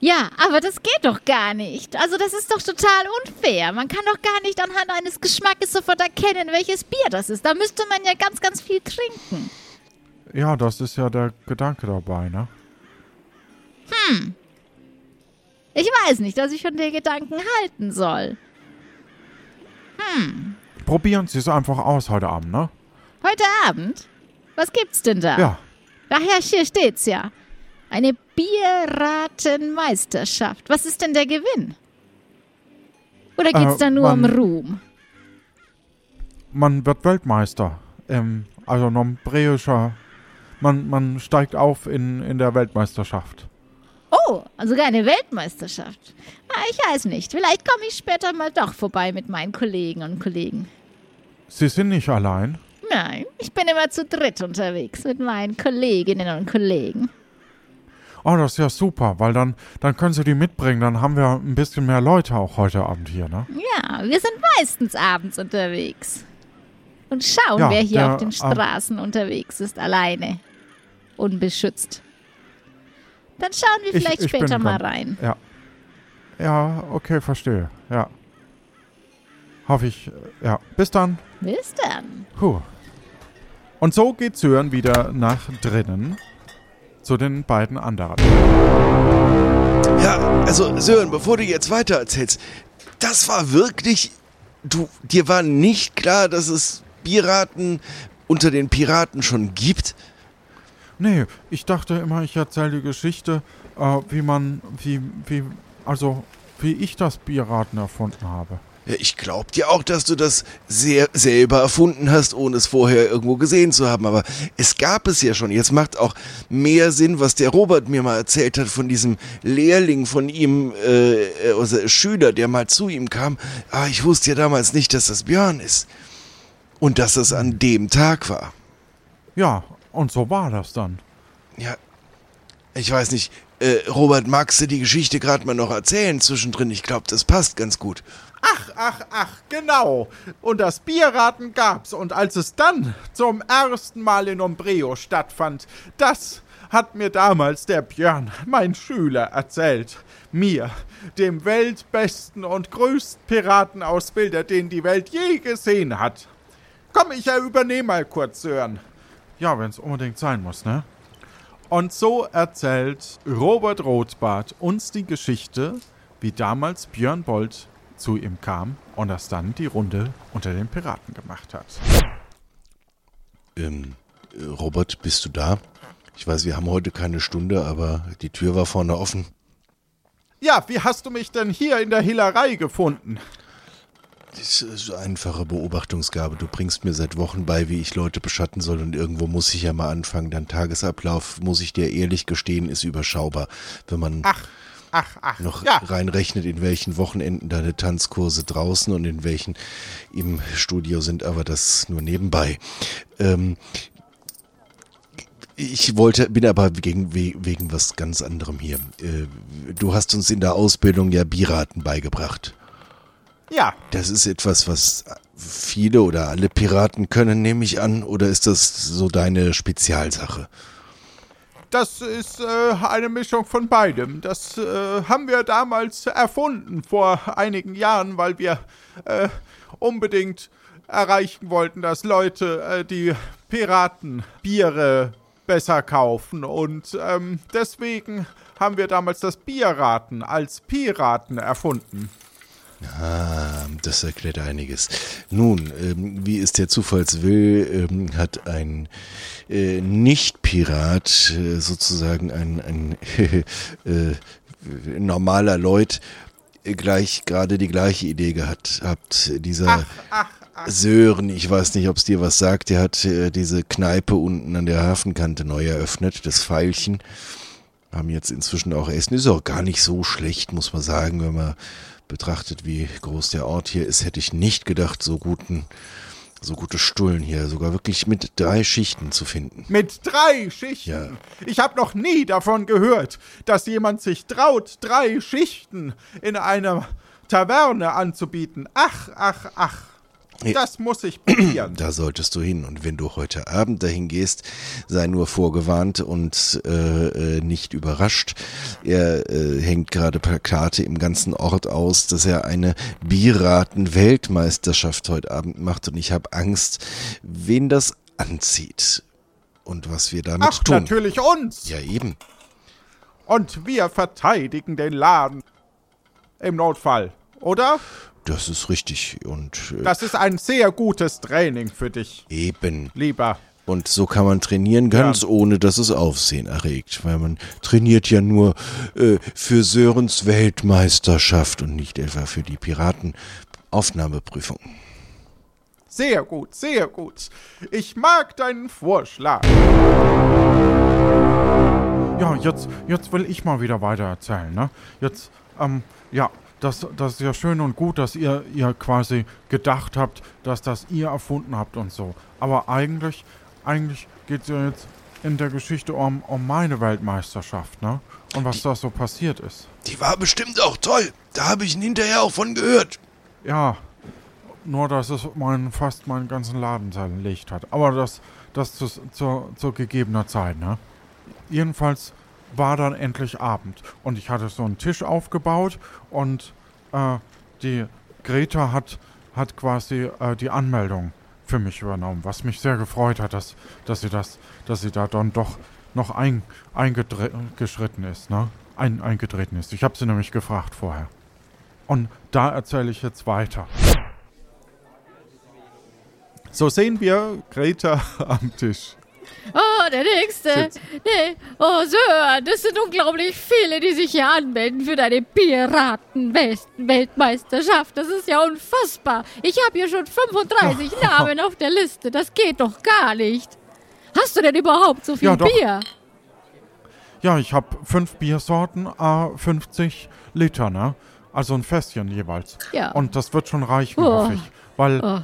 Ja, aber das geht doch gar nicht. Also das ist doch total unfair. Man kann doch gar nicht anhand eines Geschmackes sofort erkennen, welches Bier das ist. Da müsste man ja ganz, ganz viel trinken. Ja, das ist ja der Gedanke dabei, ne? Ich weiß nicht, dass ich von den Gedanken halten soll. Probieren Sie es einfach aus heute Abend, ne? Heute Abend? Was gibt's denn da? Ja. Ach ja, hier steht's ja. Eine Bierratenmeisterschaft. Was ist denn der Gewinn? Oder geht's Äh, da nur um man- Ruhm? Man wird Weltmeister. Ähm, also nombreischer. Man, man steigt auf in, in der Weltmeisterschaft. Oh, also sogar eine Weltmeisterschaft. Ah, ich weiß nicht. Vielleicht komme ich später mal doch vorbei mit meinen Kollegen und Kollegen. Sie sind nicht allein. Nein, ich bin immer zu dritt unterwegs mit meinen Kolleginnen und Kollegen. Oh, das ist ja super, weil dann, dann können Sie die mitbringen. Dann haben wir ein bisschen mehr Leute auch heute Abend hier, ne? Ja, wir sind meistens abends unterwegs. Und schauen, Ja, wer hier der, auf den ähm, Straßen unterwegs ist, alleine. Unbeschützt. Dann schauen wir Ich- vielleicht ich bin später mal rein. Ja. Ja, okay, verstehe. Ja. Hoffe ich. Ja. Bis dann. Bis dann. Puh. Und so geht Sören wieder nach drinnen zu den beiden anderen. Ja, also Sören, bevor du jetzt weiter erzählst, das war wirklich. Du, dir war nicht klar, dass es Piraten unter den Piraten schon gibt? Nee, ich dachte immer, ich erzähle die Geschichte, äh, wie man, wie, wie, also, wie ich das Bierraten erfunden habe. Ich glaub dir auch, dass du das sehr selber erfunden hast, ohne es vorher irgendwo gesehen zu haben. Aber es gab es ja schon. Jetzt macht auch mehr Sinn, was der Robert mir mal erzählt hat von diesem Lehrling von ihm, äh, also Schüler, der mal zu ihm kam. Ah, ich wusste ja damals nicht, dass das Björn ist. Und dass das an dem Tag war. Ja, und so war das dann. Ja, ich weiß nicht. Äh, Robert, magst du die Geschichte gerade mal noch erzählen zwischendrin? Ich glaube, das passt ganz gut. Ach, ach, ach, genau. Und das Bierraten gab's. Und als es dann zum ersten Mal in Umbreo stattfand, das hat mir damals der Björn, mein Schüler, erzählt. Mir, dem weltbesten und größten Piratenausbilder, den die Welt je gesehen hat. Komm, ich übernehme mal kurz, Sören. Ja, wenn's unbedingt sein muss, ne? Und so erzählt Robert Rothbart uns die Geschichte, wie damals Björn Bolt zu ihm kam und das dann die Runde unter den Piraten gemacht hat. Ähm, äh, Robert, bist du da? Ich weiß, wir haben heute keine Stunde, aber die Tür war vorne offen. Ja, wie hast du mich denn hier in der Hillerei gefunden? Das ist eine einfache Beobachtungsgabe. Du bringst mir seit Wochen bei, wie ich Leute beschatten soll und irgendwo muss ich ja mal anfangen. Dein Tagesablauf, muss ich dir ehrlich gestehen, ist überschaubar. Wenn man Ach, ach, ach. noch ja, reinrechnet, in welchen Wochenenden deine Tanzkurse draußen und in welchen im Studio sind, aber das nur nebenbei. Ähm, ich wollte, bin aber wegen, we- wegen was ganz anderem hier. Äh, du hast uns in der Ausbildung ja Biraten beigebracht. Ja. Das ist etwas, was viele oder alle Piraten können, nehme ich an, oder ist das so deine Spezialsache? Das ist äh, eine Mischung von beidem. Das äh, haben wir damals erfunden vor einigen Jahren, weil wir äh, unbedingt erreichen wollten, dass Leute äh, die Piratenbiere besser kaufen. Und ähm, deswegen haben wir damals das Bierraten als Piraten erfunden. Ah, das erklärt einiges. Nun, ähm, wie es der Zufallswill, ähm, hat ein äh, Nicht-Pirat, äh, sozusagen ein, ein äh, normaler Leut, äh, gleich gerade die gleiche Idee gehabt. Habt dieser Sören, ich weiß nicht, ob es dir was sagt, der hat äh, diese Kneipe unten an der Hafenkante neu eröffnet, das Pfeilchen. Haben jetzt inzwischen auch Essen. Ist auch gar nicht so schlecht, muss man sagen, wenn man betrachtet, wie groß der Ort hier ist, hätte ich nicht gedacht, so guten, so gute Stullen hier, sogar wirklich mit drei Schichten zu finden. Mit drei Schichten. Ja. Ich habe noch nie davon gehört, dass jemand sich traut, drei Schichten in einer Taverne anzubieten. Ach, ach, ach. Das muss ich probieren. Da solltest du hin. Und wenn du heute Abend dahin gehst, sei nur vorgewarnt und äh, äh, nicht überrascht. Er äh, hängt gerade Plakate im ganzen Ort aus, dass er eine Bierraten-Weltmeisterschaft heute Abend macht. Und ich habe Angst, wen das anzieht. Und was wir damit Ach, tun. natürlich uns. Ja, eben. Und wir verteidigen den Laden. Im Notfall, oder? Das ist richtig. Und äh, Das ist ein sehr gutes Training für dich, eben. lieber. Und so kann man trainieren, ganz Ja. ohne dass es Aufsehen erregt. Weil man trainiert ja nur äh, für Sörens Weltmeisterschaft und nicht etwa für die Piratenaufnahmeprüfung. Sehr gut, sehr gut. Ich mag deinen Vorschlag. Ja, jetzt, jetzt will ich mal wieder weiter erzählen, ne? Jetzt, ähm, ja, das, das ist ja schön und gut, dass ihr, ihr quasi gedacht habt, dass das ihr erfunden habt und so. Aber eigentlich, eigentlich geht es ja jetzt in der Geschichte um, um meine Weltmeisterschaft, ne? Und was da so passiert ist. Die war bestimmt auch toll. Da habe ich ihn hinterher auch von gehört. Ja, nur dass es mein, fast meinen ganzen Laden zerlegt hat. Aber das, das zu, zu, zu gegebener Zeit, ne? Jedenfalls war dann endlich Abend und ich hatte so einen Tisch aufgebaut und äh, die Greta hat, hat quasi äh, die Anmeldung für mich übernommen, was mich sehr gefreut hat, dass, dass sie das, dass sie da dann doch noch ein, eingeschritten ist, ne? Ein, eingetreten ist. Ich habe sie nämlich gefragt vorher. Und da erzähle ich jetzt weiter. So sehen wir Greta am Tisch. Oh, der nächste. Nee. Oh, Sir, das sind unglaublich viele, die sich hier anmelden für deine Piraten-Weltmeisterschaft. Das ist ja unfassbar. Ich habe hier schon 35 Namen auf der Liste. Das geht doch gar nicht. Hast du denn überhaupt so viel Ja. Bier? Ja, ich habe fünf Biersorten, äh, 50 Liter, ne? Also ein Fässchen jeweils. Ja. Und das wird schon reichen, Oh. hoffe ich. Weil, Oh,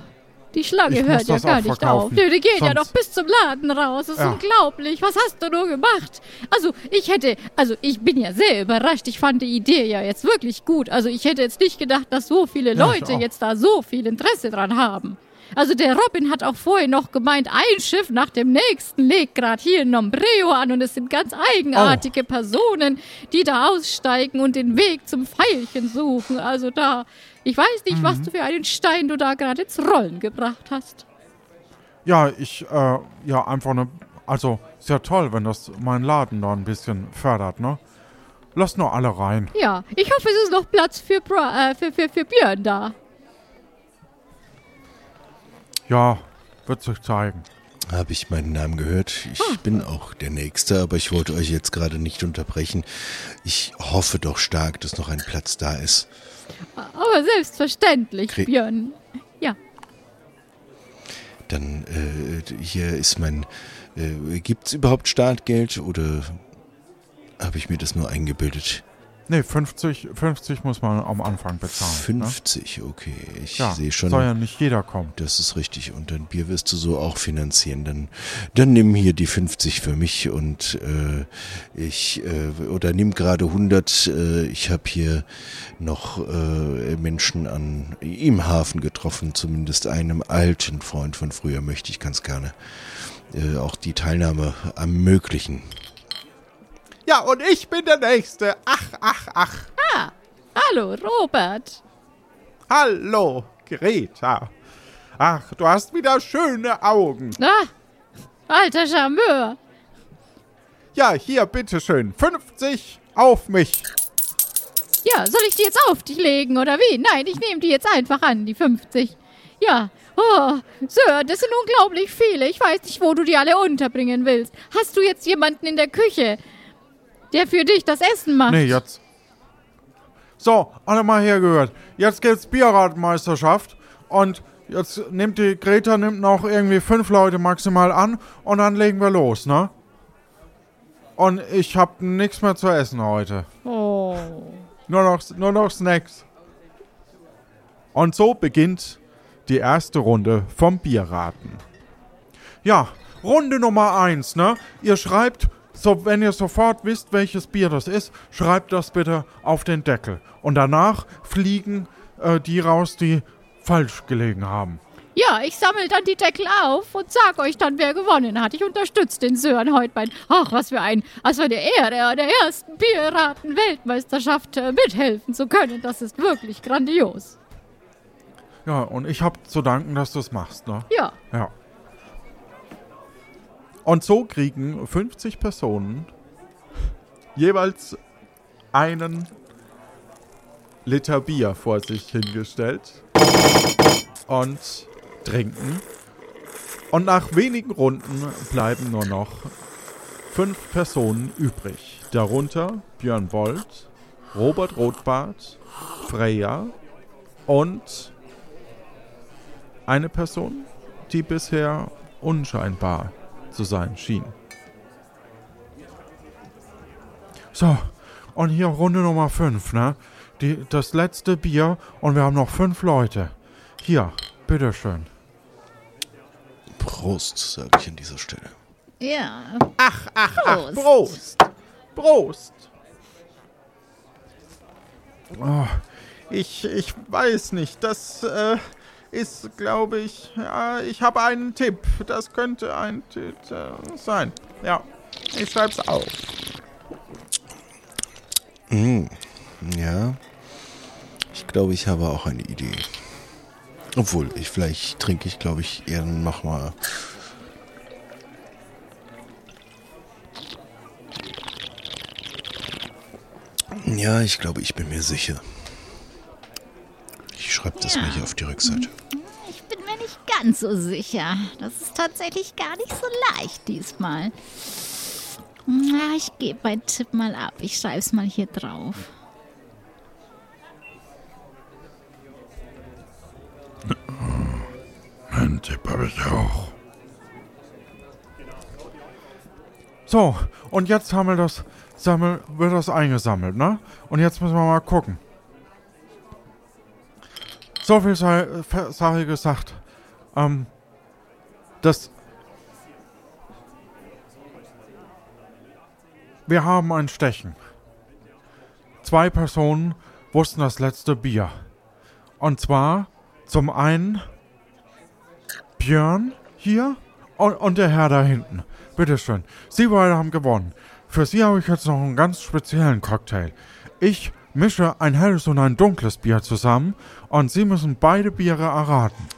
die Schlange Ich hört ja gar nicht auf. Nö, die geht ja Sonst- doch bis zum Laden raus. Das ist Ja. unglaublich. Was hast du nur gemacht? Also, ich hätte, also ich bin ja sehr überrascht. Ich fand die Idee ja jetzt wirklich gut. Also, ich hätte jetzt nicht gedacht, dass so viele Ja, Leute jetzt da so viel Interesse dran haben. Also der Robin hat auch vorhin noch gemeint, ein Schiff nach dem nächsten legt gerade hier in Nombreo an und es sind ganz eigenartige Personen, die da aussteigen und den Weg zum Pfeilchen suchen. Also da, ich weiß nicht, Mhm. was du für einen Stein du da gerade ins Rollen gebracht hast. ja, ich, äh, ja, einfach eine, also, ist ja toll, wenn das meinen Laden da ein bisschen fördert, ne? Lass nur alle rein. Ja, ich hoffe, es ist noch Platz für, Bra äh, für, für, für Björn da. Ja, wird sich zeigen. Habe ich meinen Namen gehört? Ich bin auch der Nächste, aber ich wollte euch jetzt gerade nicht unterbrechen. Ich hoffe doch stark, dass noch ein Platz da ist. Aber selbstverständlich, Krie- Björn. Ja. Dann, äh, hier ist mein. Äh, gibt's überhaupt Startgeld oder habe ich mir das nur eingebildet? Ne, 50, 50 muss man am Anfang bezahlen. Ne? 50, okay. Ich Ja, sehe schon. soll ja nicht jeder kommen. Das ist richtig. Und dein Bier wirst du so auch finanzieren. Dann, dann nimm hier die 50 für mich und äh, ich äh, oder nimm gerade 100. Äh, ich habe hier noch äh, Menschen an im Hafen getroffen, zumindest einem alten Freund von früher möchte ich ganz gerne äh, auch die Teilnahme ermöglichen. Ja, und ich bin der Nächste. Ach, ach, ach. Hallo, Robert. Hallo, Greta. Ach, du hast wieder schöne Augen. Ah, alter Charmeur. Ja, hier, bitteschön. 50 auf mich. Ja, soll ich die jetzt auf dich legen oder wie? Nein, ich nehme die jetzt einfach an, die 50. Ja. Oh, Sir, das sind unglaublich viele. Ich weiß nicht, wo du die alle unterbringen willst. Hast du jetzt jemanden in der Küche, der für dich das Essen macht? Nee, jetzt. So, alle mal hergehört. Jetzt gibt's Bierradmeisterschaft und jetzt nimmt die Greta nimmt noch irgendwie fünf Leute maximal an und dann legen wir los, ne? Und ich hab nichts mehr zu essen heute. Oh. Nur noch, nur noch Snacks. Und so beginnt die erste Runde vom Bierraten. Ja, Runde Nummer eins, ne? Ihr schreibt, so, wenn ihr sofort wisst, welches Bier das ist, schreibt das bitte auf den Deckel. Und danach fliegen äh, die raus, die falsch gelegen haben. Ja, ich sammle dann die Deckel auf und sag euch dann, wer gewonnen hat. Ich unterstütze den Sören heute bei, ach, was für ein, als für eine Ehre, der ersten Bierraten-Weltmeisterschaft äh, mithelfen zu können. Das ist wirklich grandios. Ja, und ich hab zu danken, dass du es machst, ne? Ja, Ja. Und so kriegen 50 Personen jeweils einen Liter Bier vor sich hingestellt und trinken. Und nach wenigen Runden bleiben nur noch fünf Personen übrig. Darunter Björn Bolt, Robert Rothbart, Freya und eine Person, die bisher unscheinbar zu sein schien. So, und hier Runde Nummer 5, ne? Die, das letzte Bier und wir haben noch fünf Leute. Hier, bitteschön. Prost, sage ich an dieser Stelle. Ja. Ach, ach, Prost. Prost! Prost! Oh, ich, ich weiß nicht, das äh, ist, glaube ich, ja, ich habe einen Tipp. Das könnte ein Tipp äh, sein. Ja, ich schreib's auf. Mm, ja. Ich glaube, ich habe auch eine Idee. Obwohl, ich vielleicht trinke ich, glaube ich, eher noch mal. Ja, ich glaube, ich bin mir sicher. Ich schreibe das mal hier auf die Rückseite. Ich bin mir nicht ganz so sicher. Das ist tatsächlich gar nicht so leicht diesmal. Na, ich gebe meinen Tipp mal ab. Ich schreibe es mal hier drauf. Einen Tipp habe ich auch. So, und jetzt haben wir das, sammel, wird das eingesammelt, ne? Und jetzt müssen wir mal gucken. So viel sei, Sache gesagt. Ähm, das. Wir haben ein Stechen. Zwei Personen wussten das letzte Bier. Und zwar zum einen Björn hier und, und der Herr da hinten. Bitteschön. Sie beide haben gewonnen. Für Sie habe ich jetzt noch einen ganz speziellen Cocktail. Ich mische ein helles und ein dunkles Bier zusammen und Sie müssen beide Biere erraten.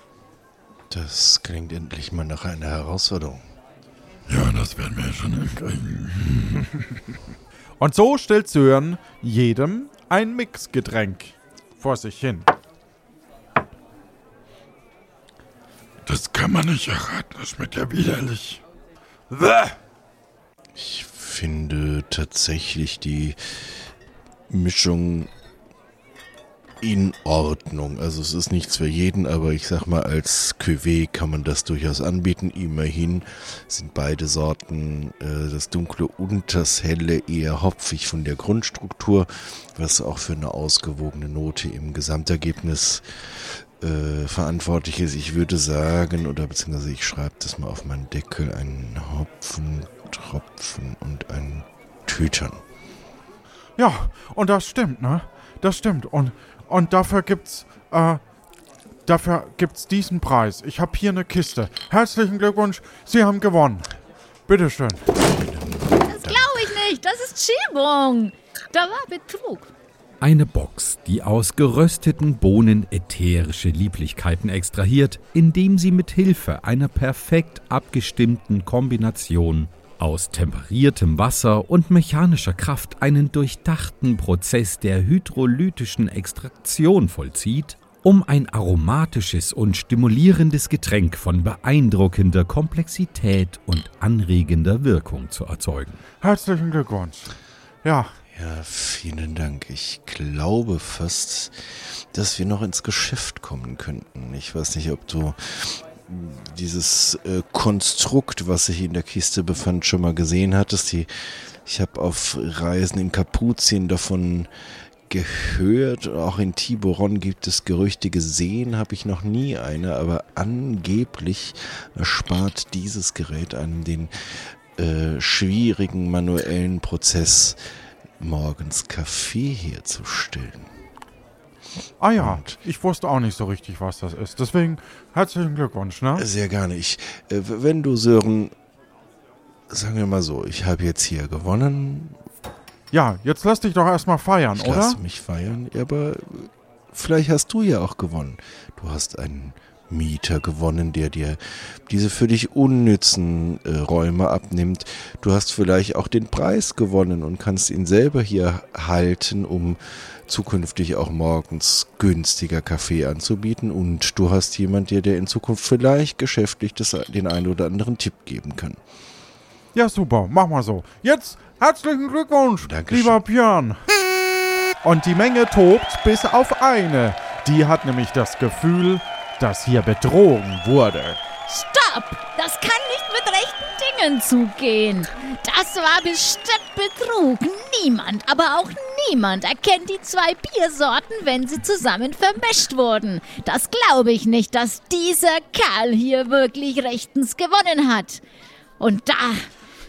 Das klingt endlich mal nach einer Herausforderung. Ja, das werden wir schon hinkriegen. und so stellt Sören jedem ein Mixgetränk vor sich hin. Das kann man nicht erraten, das schmeckt ja widerlich. Bäh. Ich finde tatsächlich die Mischung in Ordnung. Also es ist nichts für jeden, aber ich sag mal, als Cuvée kann man das durchaus anbieten. Immerhin sind beide Sorten, äh, das Dunkle und das Helle, eher hopfig von der Grundstruktur, was auch für eine ausgewogene Note im Gesamtergebnis äh, verantwortlich ist. Ich würde sagen, oder beziehungsweise ich schreibe das mal auf meinen Deckel, ein Hopfen, Tropfen und ein Tütern. Ja, und das stimmt, ne? Das stimmt. Und, und dafür gibt's, äh, dafür gibt's diesen Preis. Ich habe hier eine Kiste. Herzlichen Glückwunsch, Sie haben gewonnen. Bitteschön. Das glaube ich nicht. Das ist Schiebung. Da war Betrug. Eine Box, die aus gerösteten Bohnen ätherische Lieblichkeiten extrahiert, indem sie mit Hilfe einer perfekt abgestimmten Kombination aus temperiertem Wasser und mechanischer Kraft einen durchdachten Prozess der hydrolytischen Extraktion vollzieht, um ein aromatisches und stimulierendes Getränk von beeindruckender Komplexität und anregender Wirkung zu erzeugen. Herzlichen Glückwunsch. Ja, Ja, vielen Dank. Ich glaube fast, dass wir noch ins Geschäft kommen könnten. Ich weiß nicht, ob du dieses äh, Konstrukt, was sich in der Kiste befand, schon mal gesehen hattest. Die, ich habe auf Reisen in Kapuzien davon gehört. Auch in Tiburon gibt es Gerüchte gesehen, habe ich noch nie eine, aber angeblich erspart dieses Gerät einem den äh, schwierigen manuellen Prozess, morgens Kaffee herzustellen. Ah ja, ich wusste auch nicht so richtig, was das ist. Deswegen herzlichen Glückwunsch, ne? Sehr gerne. Ich, äh, wenn du Sören, sagen wir mal so, ich habe jetzt hier gewonnen. Ja, jetzt lass dich doch erstmal feiern, Ich oder? lasse mich feiern, aber vielleicht hast du ja auch gewonnen. Du hast einen Mieter gewonnen, der dir diese für dich unnützen äh, Räume abnimmt. Du hast vielleicht auch den Preis gewonnen und kannst ihn selber hier halten, um zukünftig auch morgens günstiger Kaffee anzubieten. Und du hast jemand, der dir in Zukunft vielleicht geschäftlich das, den einen oder anderen Tipp geben kann. Ja, super, mach mal so. Jetzt herzlichen Glückwunsch, Dankeschön. lieber Björn. Und die Menge tobt bis auf eine. Die hat nämlich das Gefühl, dass hier betrogen wurde. Stopp! Das kann nicht mit rechten Dingen zugehen. Das war bestimmt Betrug. Niemand, aber auch niemand erkennt die zwei Biersorten, wenn sie zusammen vermischt wurden. Das glaube ich nicht, dass dieser Kerl hier wirklich rechtens gewonnen hat. Und da.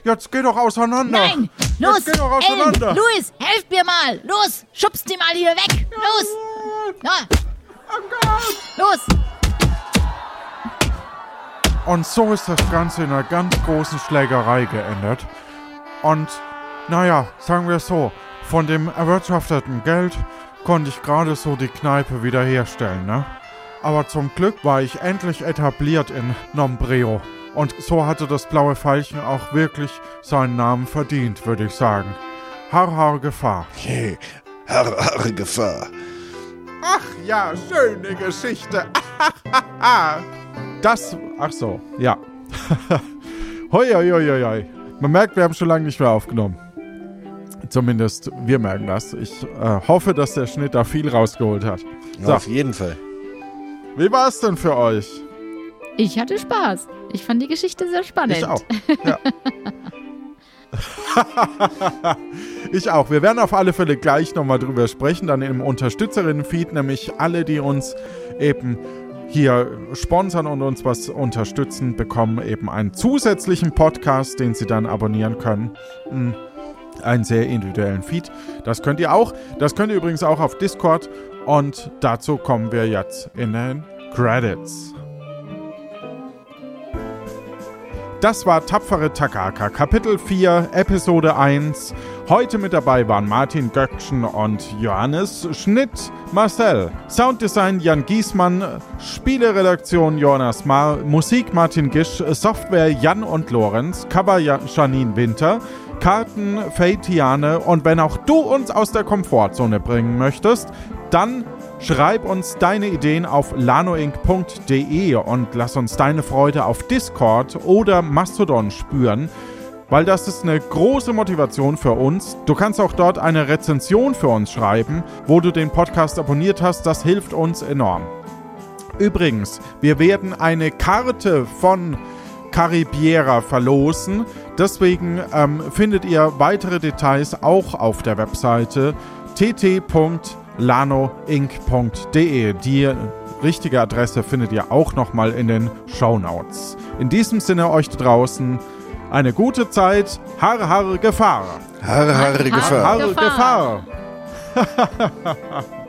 Jetzt geh doch auseinander. Nein! Los! Jetzt geh doch Ellen, auseinander. Luis, helft mir mal! Los! Schubst die mal hier weg! Los! Ja. Los! Und so ist das Ganze in einer ganz großen Schlägerei geendet. Und naja, sagen wir es so, von dem erwirtschafteten Geld konnte ich gerade so die Kneipe wiederherstellen, ne? Aber zum Glück war ich endlich etabliert in Nombreo. Und so hatte das blaue Veilchen auch wirklich seinen Namen verdient, würde ich sagen. Har, har, Gefahr. Hey, Herr, Herr Gefahr. Ach ja, schöne Geschichte. das, ach so, ja. hoi, hoi, hoi, hoi, hoi. Man merkt, wir haben schon lange nicht mehr aufgenommen. Zumindest wir merken das. Ich äh, hoffe, dass der Schnitt da viel rausgeholt hat. Ja, So. Auf jeden Fall. Wie war es denn für euch? Ich hatte Spaß. Ich fand die Geschichte sehr spannend. Ich auch. Ja. ich auch. Wir werden auf alle Fälle gleich nochmal drüber sprechen, dann im Unterstützerinnen-Feed, nämlich alle, die uns eben hier sponsern und uns was unterstützen, bekommen eben einen zusätzlichen Podcast, den sie dann abonnieren können. Mm, Einen sehr individuellen Feed. Das könnt ihr auch. Das könnt ihr übrigens auch auf Discord. Und dazu kommen wir jetzt in den Credits. Das war Tapfere Takaka, Kapitel 4, Episode 1. Heute mit dabei waren Martin Göckchen und Johannes Schnitt, Marcel. Sounddesign Jan Giesmann, Spieleredaktion Jonas Mar, Musik Martin Gisch, Software Jan und Lorenz, Cover Ja- Janine Winter, Karten Faitiane und wenn auch du uns aus der Komfortzone bringen möchtest, dann Schreib uns deine Ideen auf lanoinc.de und lass uns deine Freude auf Discord oder Mastodon spüren, weil das ist eine große Motivation für uns. Du kannst auch dort eine Rezension für uns schreiben, wo du den Podcast abonniert hast. Das hilft uns enorm. Übrigens, wir werden eine Karte von Caribiera verlosen. Deswegen ähm, findet ihr weitere Details auch auf der Webseite tt.lanoinc.de. Die richtige Adresse findet ihr auch nochmal in den Shownotes. In diesem Sinne euch da draußen eine gute Zeit. Har, har, Gefahr. Harre, harre Gefahr. Har, Gefahr. Gefahr.